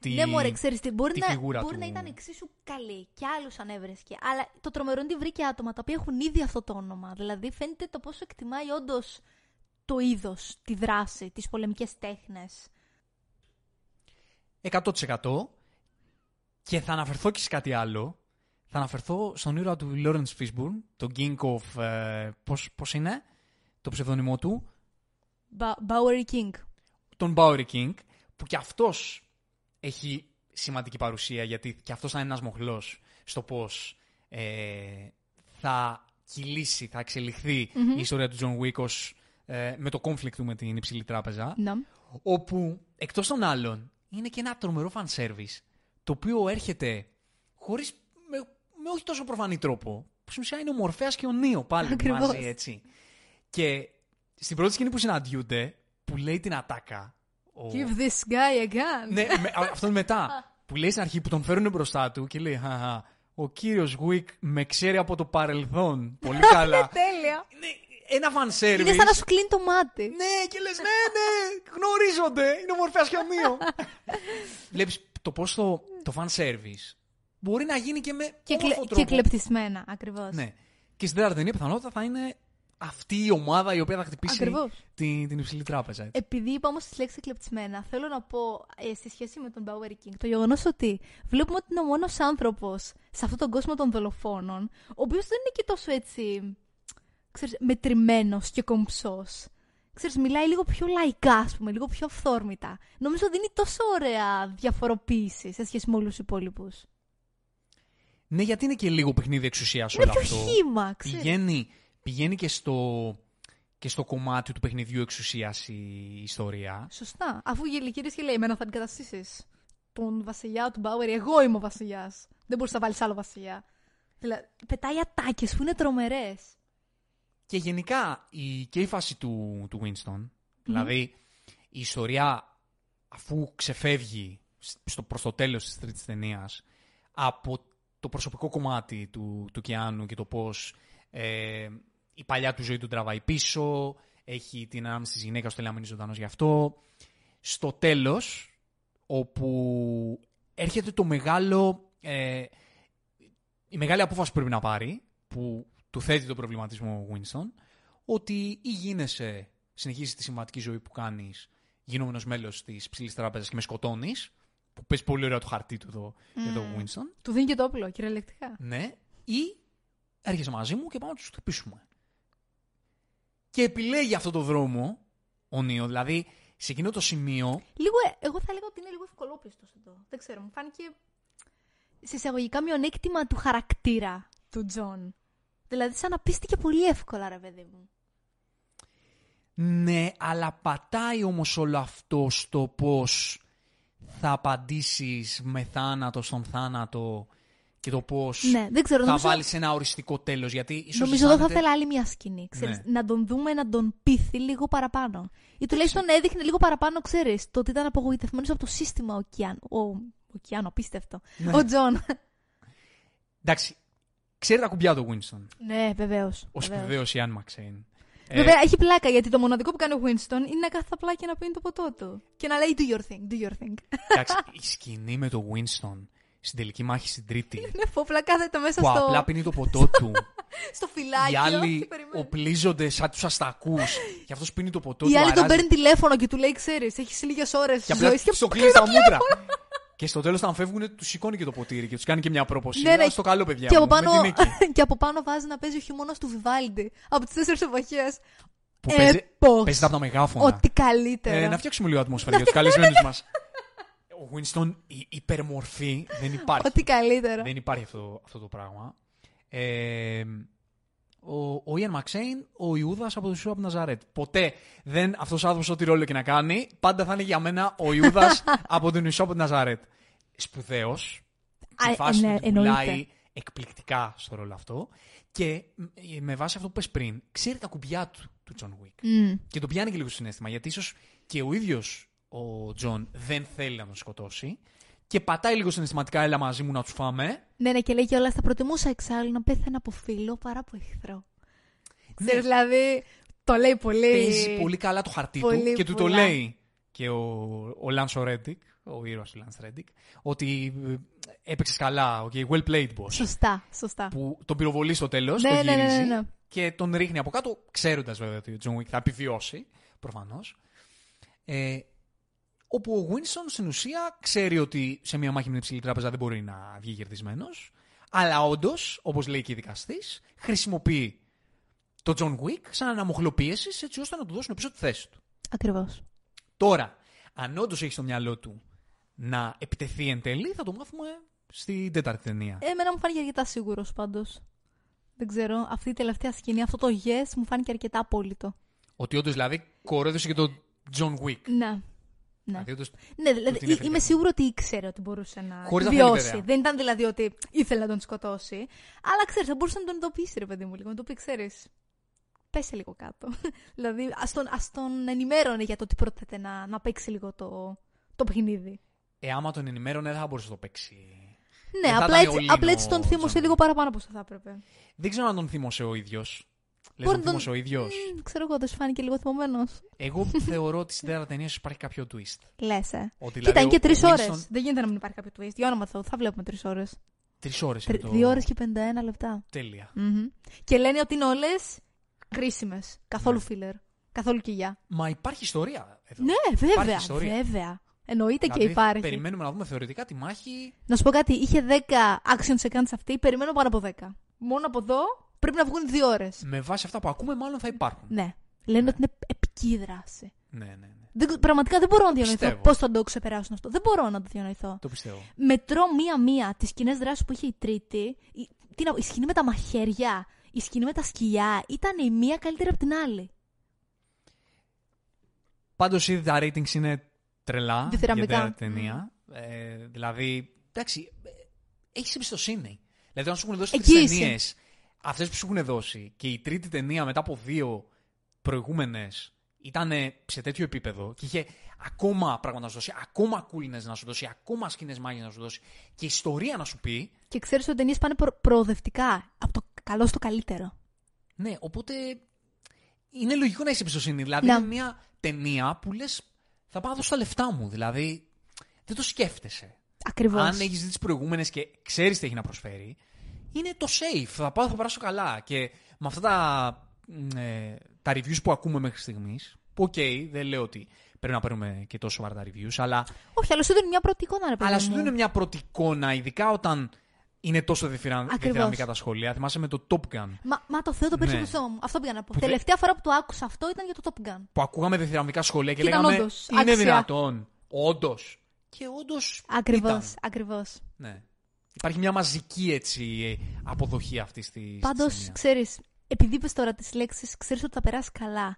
τη, Ναι, μωρέ, ξέρεις τι, μπορεί, τη να, φιγούρα μπορεί του. να ήταν εξίσου καλή και άλλους αν έβρεσκε. Αλλά το τρομερό είναι ότι βρήκε άτομα τα οποία έχουν ήδη αυτό το όνομα. Δηλαδή φαίνεται το πόσο εκτιμάει όντως το είδος, τη δράση, τις πολεμικές τέχνες. 100% και θα αναφερθώ και σε κάτι άλλο. Θα αναφερθώ στον ήρωα του Lawrence Fishburne, τον King of... Ε, πώς, πώς είναι το ψευδόνυμό του; Ba- Bowery King. Τον Bowery King, που και αυτός έχει σημαντική παρουσία, γιατί και αυτός θα είναι ένας μοχλός στο πώς ε, θα κυλήσει, θα εξελιχθει η ιστορία του John Wick ως, ε, με το conflict του με την υψηλή τράπεζα. Να. όπου εκτός των άλλων είναι και ένα τρομερό fan service το οποίο έρχεται χωρίς, με, με όχι τόσο προφανή τρόπο που στην ουσία είναι ο Μορφέας και ο Νίο πάλι Ακριβώς. μαζί έτσι και στην πρώτη σκηνή που συναντιούνται που λέει την ατάκα ο... Give this guy a gun. ναι, με, α, αυτόν μετά που λέει στην αρχή που τον φέρουν μπροστά του και λέει «Χαχα, ο κύριος Wick με ξέρει από το παρελθόν πολύ καλά Τέλεια. είναι ένα fan service Είναι σαν να σου κλείνει το μάτι. ναι, και λες, ναι, ναι, γνωρίζονται. Είναι ο Μορφέας και ο Νίο. Βλέπεις το πώς το, το fan service μπορεί να γίνει και με Και, όμορφο κλε- τρόπο. και κλεπτισμένα, ακριβώς. Ναι. Και στην τέταρτη ταινία πιθανότητα θα είναι αυτή η ομάδα η οποία θα χτυπήσει Ακριβώς. την, την υψηλή τράπεζα. Έτσι. Επειδή είπα όμως τη λέξη κλεπτισμένα, θέλω να πω ε, στη σχέση με τον Bowery King το γεγονός ότι βλέπουμε ότι είναι ο μόνος άνθρωπος σε αυτόν τον κόσμο των δολοφόνων, ο οποίος δεν είναι και τόσο έτσι. Ξέρεις, μετρημένος και κομψός. Ξέρεις, μιλάει λίγο πιο λαϊκά, ας πούμε, λίγο πιο αυθόρμητα. Νομίζω δίνει τόσο ωραία διαφοροποίηση σε σχέση με όλους τους υπόλοιπους. Ναι, γιατί είναι και λίγο παιχνίδι εξουσίας Είναι όλο πιο αυτό. χήμα, ξέρεις. Πηγαίνει, πηγαίνει και, στο, και στο κομμάτι του παιχνιδιού εξουσίας η ιστορία. Σωστά. Αφού γελικύρης και λέει, εμένα θα αντικαταστήσεις τον βασιλιά του Μπάουερ, εγώ είμαι ο βασιλιάς. Δεν μπορείς να βάλεις άλλο βασιλιά. Δηλαδή, πετάει ατάκες που είναι τρομερές. Και γενικά η, και η φάση του, του Winston, δηλαδή η ιστορία αφού ξεφεύγει στο, προς το τέλος της τρίτης ταινίας από το προσωπικό κομμάτι του, του Κιάνου και το πώς ε, η παλιά του ζωή του τραβάει πίσω, έχει την ανάμεση της γυναίκας του λέει ζωντανός γι' αυτό. Στο τέλος, όπου έρχεται το μεγάλο, ε, η μεγάλη απόφαση που πρέπει να πάρει, που του θέτει τον προβληματισμό ο Winston, ότι ή γίνεσαι, συνεχίζεις τη συμβατική ζωή που κάνεις, γινόμενος μέλος της ψηλής τράπεζας και με σκοτώνεις, που παίζει πολύ ωραία το χαρτί του εδώ, εδώ ο Winston, Του δίνει και το όπλο, κυριολεκτικά. ναι, ή έρχεσαι μαζί μου και πάμε να τους χτυπήσουμε. Και επιλέγει αυτό το δρόμο ο Νίο, δηλαδή σε εκείνο το σημείο Λίγο, ε, εγώ θα έλεγα ότι είναι λίγο ευκολόπιστος εδώ. Δεν ξέρω, μου φάνηκε σε εισαγωγικά μειονέκτημα του χαρακτήρα του Τζον. Δηλαδή, σαν να πείστηκε πολύ εύκολα, ρε παιδί μου. Ναι, αλλά πατάει όμως όλο αυτό στο πώς θα απαντήσεις με θάνατο στον θάνατο και το πώς Ναι, δεν ξέρω. θα νομίζω... βάλεις ένα οριστικό τέλος. Γιατί ίσως Νομίζω εδώ θα αισθάνεται- ήθελα άλλη μια σκηνή. Ξέρεις, Ναι. Να τον δούμε να τον πείθει λίγο παραπάνω. Ή τουλάχιστον έδειχνε λίγο παραπάνω, ξέρεις, το ότι ήταν απογοητευμένος από το σύστημα ο Κιάνου. Ο, ο Κιάνου, απίστευτο. Ναι. Ο Τζον. Εντάξει, ξέρει τα κουμπιά του Winston; ναι, βεβαίως. Ο σπουδαίο Ίαν ΜακΣέιν. Ε, Βέβαια, έχει πλάκα γιατί το μοναδικό που κάνει ο Winston είναι να κάθεται απλά και να πίνει το ποτό του. Και να λέει do your thing, do your thing. Εντάξει, η σκηνή με το Winston στην τελική μάχη στην Τρίτη. Ναι, φόπλα κάθεται μέσα που στο, απλά πίνει το ποτό του. στο φυλάκι. Οι άλλοι οπλίζονται σαν τους αστακούς. και αυτός πίνει το ποτό Η του. άλλη τον αράζει παίρνει τηλέφωνο και του λέει, ξέρεις, έχεις λίγες ώρες Και απλά ζωή. στο κλείνει τα μούτρα. Και στο τέλος, όταν φεύγουν, τους σηκώνει και το ποτήρι και τους κάνει και μια πρόποση. Ναι, ναι. Στο καλό, παιδιά. Και μου, από, με πάνω, την νίκη. και από πάνω βάζει να παίζει ο χειμώνας του Βιβάλντι από τις τέσσερις εποχές. Που παίζει, Έπος. παίζεται από τα μεγάφωνα. Ό,τι καλύτερο. Ε, να φτιάξουμε λίγο ατμόσφαιρα για τους καλεσμένους μας. Ο Winston, η υπερμορφή δεν υπάρχει. Ό,τι καλύτερο. Δεν υπάρχει αυτό, αυτό το πράγμα. Ε, ο, ο Ian McShane, ο Ιούδας από το Ιησού από Ναζαρέτ. Ποτέ δεν αυτός ο άνθρωπος, ό,τι ρόλο και να κάνει, πάντα θα είναι για μένα ο Ιούδας από τον Ιησού από Ναζαρέτ. Σπουδαίος. Α, Στη φάση ναι, του την εννοείται. πουλάει εκπληκτικά στο ρόλο αυτό. Και ε, με βάση αυτό που πες πριν, ξέρει τα κουμπιά του, του John Wick. Μμ. Και το πιάνει και λίγο στο συναίσθημα, γιατί ίσως και ο ίδιος ο Τζον δεν θέλει να τον σκοτώσει. Και πατάει λίγο συναισθηματικά, έλα μαζί μου να τους φάμε. Ναι, ναι, και λέει κιόλα θα προτιμούσα εξάλλου να πέθανα από φίλο παρά από εχθρό. Ναι. Ξέρεις, δηλαδή, το λέει πολύ. Παίζει πολύ καλά το χαρτί πολύ του και του το πολλά. λέει και ο, ο Λανς Ρέντικ, ο ήρωας του Λανς Ρέντικ, ότι έπαιξες καλά, okay, well played boss. Σωστά, σωστά. που τον πυροβολεί στο τέλος, Ναι, τον ναι, ναι, ναι, γυρίζει ναι. και τον ρίχνει από κάτω, ξέροντας βέβαια ότι ο John Wick θα επιβιώσει, προφανώς. Ε, όπου ο Winston στην ουσία ξέρει ότι σε μια μάχη με την υψηλή τράπεζα δεν μπορεί να βγει κερδισμένο. Αλλά όντως, όπως λέει και η δικαστής, χρησιμοποιεί τον John Wick σαν αναμοχλό πίεση έτσι ώστε να του δώσουν πίσω τη θέση του. Ακριβώς. Τώρα, αν όντως έχει στο μυαλό του να επιτεθεί εν τέλει, θα το μάθουμε στην τέταρτη ταινία. Εμένα μου φάνηκε αρκετά σίγουρος πάντως. Δεν ξέρω, αυτή η τελευταία σκηνή, αυτό το yes μου φάνηκε αρκετά απόλυτο. Ότι όντως δηλαδή κορέδωσε και τον John Wick. Ναι. Ναι. Δηλαδή, όντως, Ναι, δηλαδή την έφερε είμαι και σίγουρη ότι ήξερε ότι μπορούσε να Χωρίς να θέλει, βιώσει. βέβαια. Δεν ήταν δηλαδή ότι ήθελε να τον σκοτώσει. Αλλά ξέρεις, θα μπορούσε να τον ειδοποιήσει, ρε παιδί μου, λίγο. Να του πει, ξέρεις. Πέσε λίγο κάτω. δηλαδή, ας τον, ας τον ενημέρωνε για το ότι πρόκειται να, να παίξει λίγο το, το παιχνίδι. ε, άμα τον ενημέρωνε, δεν θα μπορούσε να το παίξει. Ναι, Δεν θα απλά ήταν έτσι, all in απλά έτσι τον ο θύμωσε John λίγο Wick. παραπάνω από όσο θα έπρεπε. Δεν ξέρω αν τον θύμωσε ο ίδιος. Λες Μπορεί τον να τον- θύμωσε ο ίδιος. Μμ, ξέρω εγώ, δεν σου φάνηκε λίγο θυμωμένος. Εγώ θεωρώ ότι στην τέταρτη ταινίας ίσω υπάρχει κάποιο twist. Λες, ε. Ότι, Κοίτα, δηλαδή, είναι και ο- τρεις ο ώρες. Winston- Δεν γίνεται να μην υπάρχει κάποιο twist. Για όνομα του Θεού, θα βλέπουμε τρεις ώρες. Τρεις ώρες είναι το. Δύο ώρες και 51 λεπτά. Τέλεια. Μμμ. Και λένε ότι είναι όλες κρίσιμες. Καθόλου Ναι. filler. Καθόλου κοιλιά. Μα υπάρχει ιστορία εδώ. Ναι, Υπάρχει βέβαια. ιστορία. Βέβαια. Εννοείται Δηλαδή, και υπάρχει. Περιμένουμε να δούμε θεωρητικά τη μάχη. Να σου πω κάτι, είχε 10 action sequence αυτή, περιμένω πάνω από 10. Μόνο από εδώ πρέπει να βγουν δύο ώρες. Με βάση αυτά που ακούμε, μάλλον θα υπάρχουν. Ναι. Λένε ότι είναι επική δράση. Ναι, ναι, ναι. Δεν, πραγματικά δεν μπορώ να διανοηθώ Πιστεύω. πώς θα το ξεπεράσουν αυτό. Δεν μπορώ να το διανοηθώ. Το πιστεύω. Μετρώ μία-μία τις κοινές δράσεις που είχε η Τρίτη. Η, τι να πω, η σκηνή με τα μαχαίρια, η σκηνή με τα σκυλιά ήταν η μία καλύτερη από την άλλη. Πάντως ήδη τα ratings είναι τρελά για την Διθυραμβικά. τέταρτη ταινία. Ε, δηλαδή, εντάξει, έχεις εμπιστοσύνη. Δηλαδή, αν σου έχουν δώσει τρει Εγγύηση. ταινίες, αυτές που σου έχουν δώσει και η τρίτη ταινία μετά από δύο προηγούμενες ήταν σε τέτοιο επίπεδο και είχε ακόμα πράγματα να σου δώσει, ακόμα κούλινε να σου δώσει, ακόμα σκηνέ μάγια να σου δώσει και ιστορία να σου πει. Και ξέρεις ότι οι ταινίες πάνε προ- προοδευτικά. Από το καλό στο καλύτερο. Ναι, οπότε είναι λογικό να έχει εμπιστοσύνη. Δηλαδή, Ναι. είναι μια ταινία που λες, θα πάω να δώσω τα λεφτά μου. Δηλαδή, δεν το σκέφτεσαι. Ακριβώς. Αν έχεις δει τις προηγούμενες και ξέρεις τι έχει να προσφέρει, είναι το safe. Θα πάω, θα περάσω καλά. Και με αυτά τα, μ, ε, τα reviews που ακούμε μέχρι στιγμής, που οκ, δεν λέω ότι πρέπει να παίρνουμε και τόσο σοβαρά τα reviews, αλλά, Όχι, αλλά σου δίνει μια πρώτη εικόνα, ρε παιδί. αλλά μου. σου δίνουν μια πρώτη εικόνα, ειδικά όταν είναι τόσο Ακριβώς. διθυραμικά τα σχόλια. Θυμάσαι με το Top Gun. Μα, μα το Θεό το πήρε Ναι. στο στόμα μου. Αυτό πήγα να πω. Που θε- Τελευταία φορά που το άκουσα αυτό ήταν για το Top Gun. που ακούγαμε διθυραμβικά σχόλια και Και ήταν λέγαμε όντως είναι άξια». δυνατόν. Όντως. Και όντως. Ακριβώς, ακριβώς. Ναι. Υπάρχει μια μαζική έτσι αποδοχή αυτής της. Πάντως, ξέρεις, επειδή είπες τώρα τις λέξεις, ξέρεις ότι θα περάσει καλά.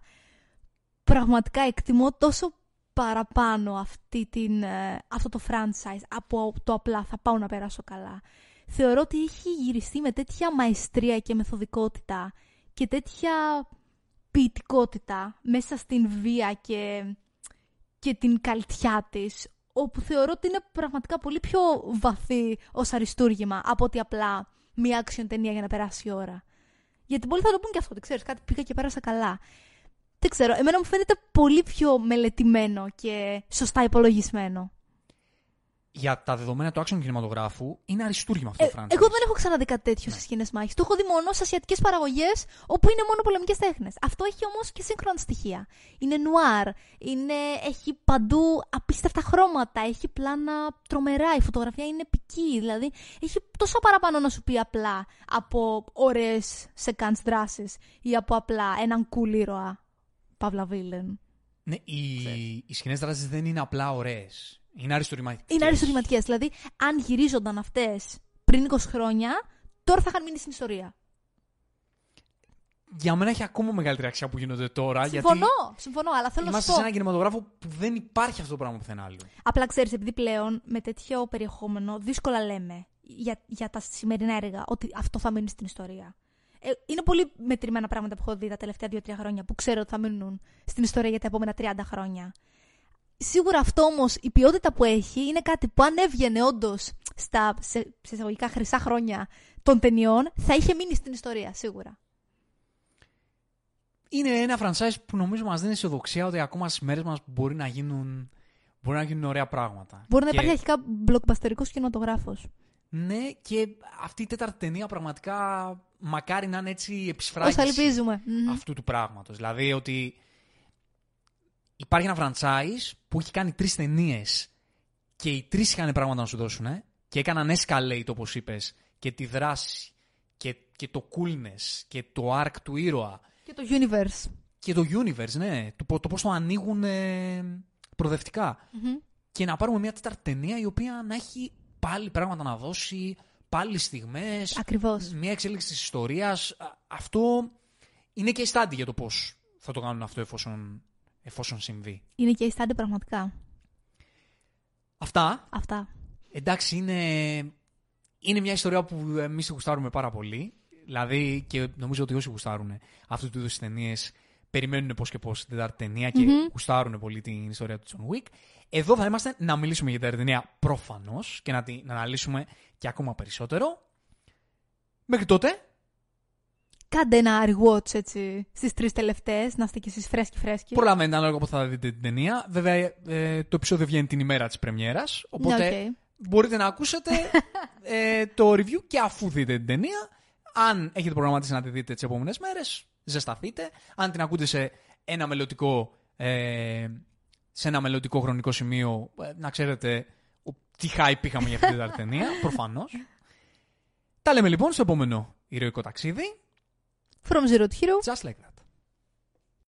πραγματικά εκτιμώ τόσο παραπάνω αυτή την, ε, αυτό το franchise από το απλά θα πάω να περάσω καλά. Θεωρώ ότι έχει γυριστεί με τέτοια μαεστρία και μεθοδικότητα και τέτοια ποιητικότητα μέσα στην βία και, και την καλτιά της, όπου θεωρώ ότι είναι πραγματικά πολύ πιο βαθύ ως αριστούργημα από ότι απλά μία action ταινία για να περάσει η ώρα. Γιατί πολλοί θα το πούν και αυτό, ότι ξέρεις, κάτι πήγα και πέρασα καλά. Δεν ξέρω, εμένα μου φαίνεται πολύ πιο μελετημένο και σωστά υπολογισμένο για τα δεδομένα του action κινηματογράφου είναι αριστούργημα αυτό το ε, franchise. Εγώ δεν έχω ξαναδεί κάτι τέτοιο ναι. σε σκηνές μάχης. Το έχω δει μόνο σε ασιατικές παραγωγές όπου είναι μόνο πολεμικές τέχνες. Αυτό έχει όμως και σύγχρονα στοιχεία. Είναι νουάρ, είναι, έχει παντού απίστευτα χρώματα, έχει πλάνα τρομερά, η φωτογραφία είναι επική. Δηλαδή έχει τόσα παραπάνω να σου πει απλά από ωραίες σεκάντ δράσεις ή από απλά έναν cool ήρωα. Παύλα Βίλεν. Ναι, οι, οι σκηνές δράσει δεν είναι απλά ωραίες. Είναι αριστορηματικέ. Είναι αριστορηματικέ. Δηλαδή, αν γυρίζονταν αυτές πριν 20 χρόνια, τώρα θα είχαν μείνει στην ιστορία. Για μένα έχει ακόμα μεγαλύτερη αξία που γίνονται τώρα. Συμφωνώ, γιατί συμφωνώ, αλλά θέλω να σου πω. σε ένα κινηματογράφο που δεν υπάρχει αυτό το πράγμα πουθενά άλλο. Απλά ξέρεις, επειδή πλέον με τέτοιο περιεχόμενο δύσκολα λέμε για, για τα σημερινά έργα ότι αυτό θα μείνει στην ιστορία. Ε, είναι πολύ μετρημένα πράγματα που έχω δει τα τελευταία 2-3 χρόνια που ξέρω ότι θα μείνουν στην ιστορία για τα επόμενα 30 χρόνια. Σίγουρα αυτό όμως η ποιότητα που έχει είναι κάτι που αν έβγαινε όντως στα σε, σε εισαγωγικά χρυσά χρόνια των ταινιών, θα είχε μείνει στην ιστορία, σίγουρα. Είναι ένα franchise που νομίζω μας δίνει αισιοδοξία ότι ακόμα στις μέρες μας μπορεί να γίνουν. Μπορεί να γίνουν ωραία πράγματα. Μπορεί να υπάρχει αρχικά μπλοκμπαστερικό κινηματογράφος. Ναι, και αυτή η τέταρτη ταινία πραγματικά μακάρι να είναι έτσι επισφράγηση αυτού του πράγματος. Δηλαδή ότι υπάρχει ένα franchise που έχει κάνει τρεις ταινίες και οι τρεις είχαν πράγματα να σου δώσουν και έκαναν escalate όπως είπες και τη δράση και, και το coolness και το arc του ήρωα. Και το universe. Και το universe, ναι. Το, το πώς το ανοίγουν προοδευτικα Και να πάρουμε μια τέταρτη ταινία η οποία να έχει πάλι πράγματα να δώσει, πάλι στιγμές. Ακριβώς. Μια εξέλιξη της ιστορίας. Αυτό είναι και η στάντη για το πώς θα το κάνουν αυτό εφόσον εφόσον συμβεί. Είναι και αισθάνεται πραγματικά. Αυτά. Αυτά. Εντάξει, είναι, είναι μια ιστορία που εμείς τη γουστάρουμε πάρα πολύ. Δηλαδή, και νομίζω ότι όσοι γουστάρουν αυτού του είδους ταινίες περιμένουν πώς και πώς την τετάρτη ταινία και mm-hmm. γουστάρουν πολύ την ιστορία του John Wick. Εδώ θα είμαστε να μιλήσουμε για την τετάρτη ταινία προφανώς και να την αναλύσουμε και ακόμα περισσότερο. Μέχρι τότε, κάντε ένα rewatch έτσι στις τρεις τελευταίες, να είστε κι εσείς φρέσκοι φρέσκοι. Προλαβαίνετε ανάλογα που θα δείτε την ταινία. Βέβαια, ε, το επεισόδιο βγαίνει την ημέρα της Πρεμιέρας. Οπότε okay. μπορείτε να ακούσετε ε, το review και αφού δείτε την ταινία. Αν έχετε προγραμματίσει να τη δείτε τις επόμενες μέρες, ζεσταθείτε. Αν την ακούτε σε ένα μελλοντικό, ε, σε ένα μελλοντικό χρονικό σημείο, ε, να ξέρετε τι hype είχαμε για αυτή την ταινία. Προφανώς. Τα λέμε λοιπόν στο επόμενο ηρωικό ταξίδι. From zero to hero. Just like.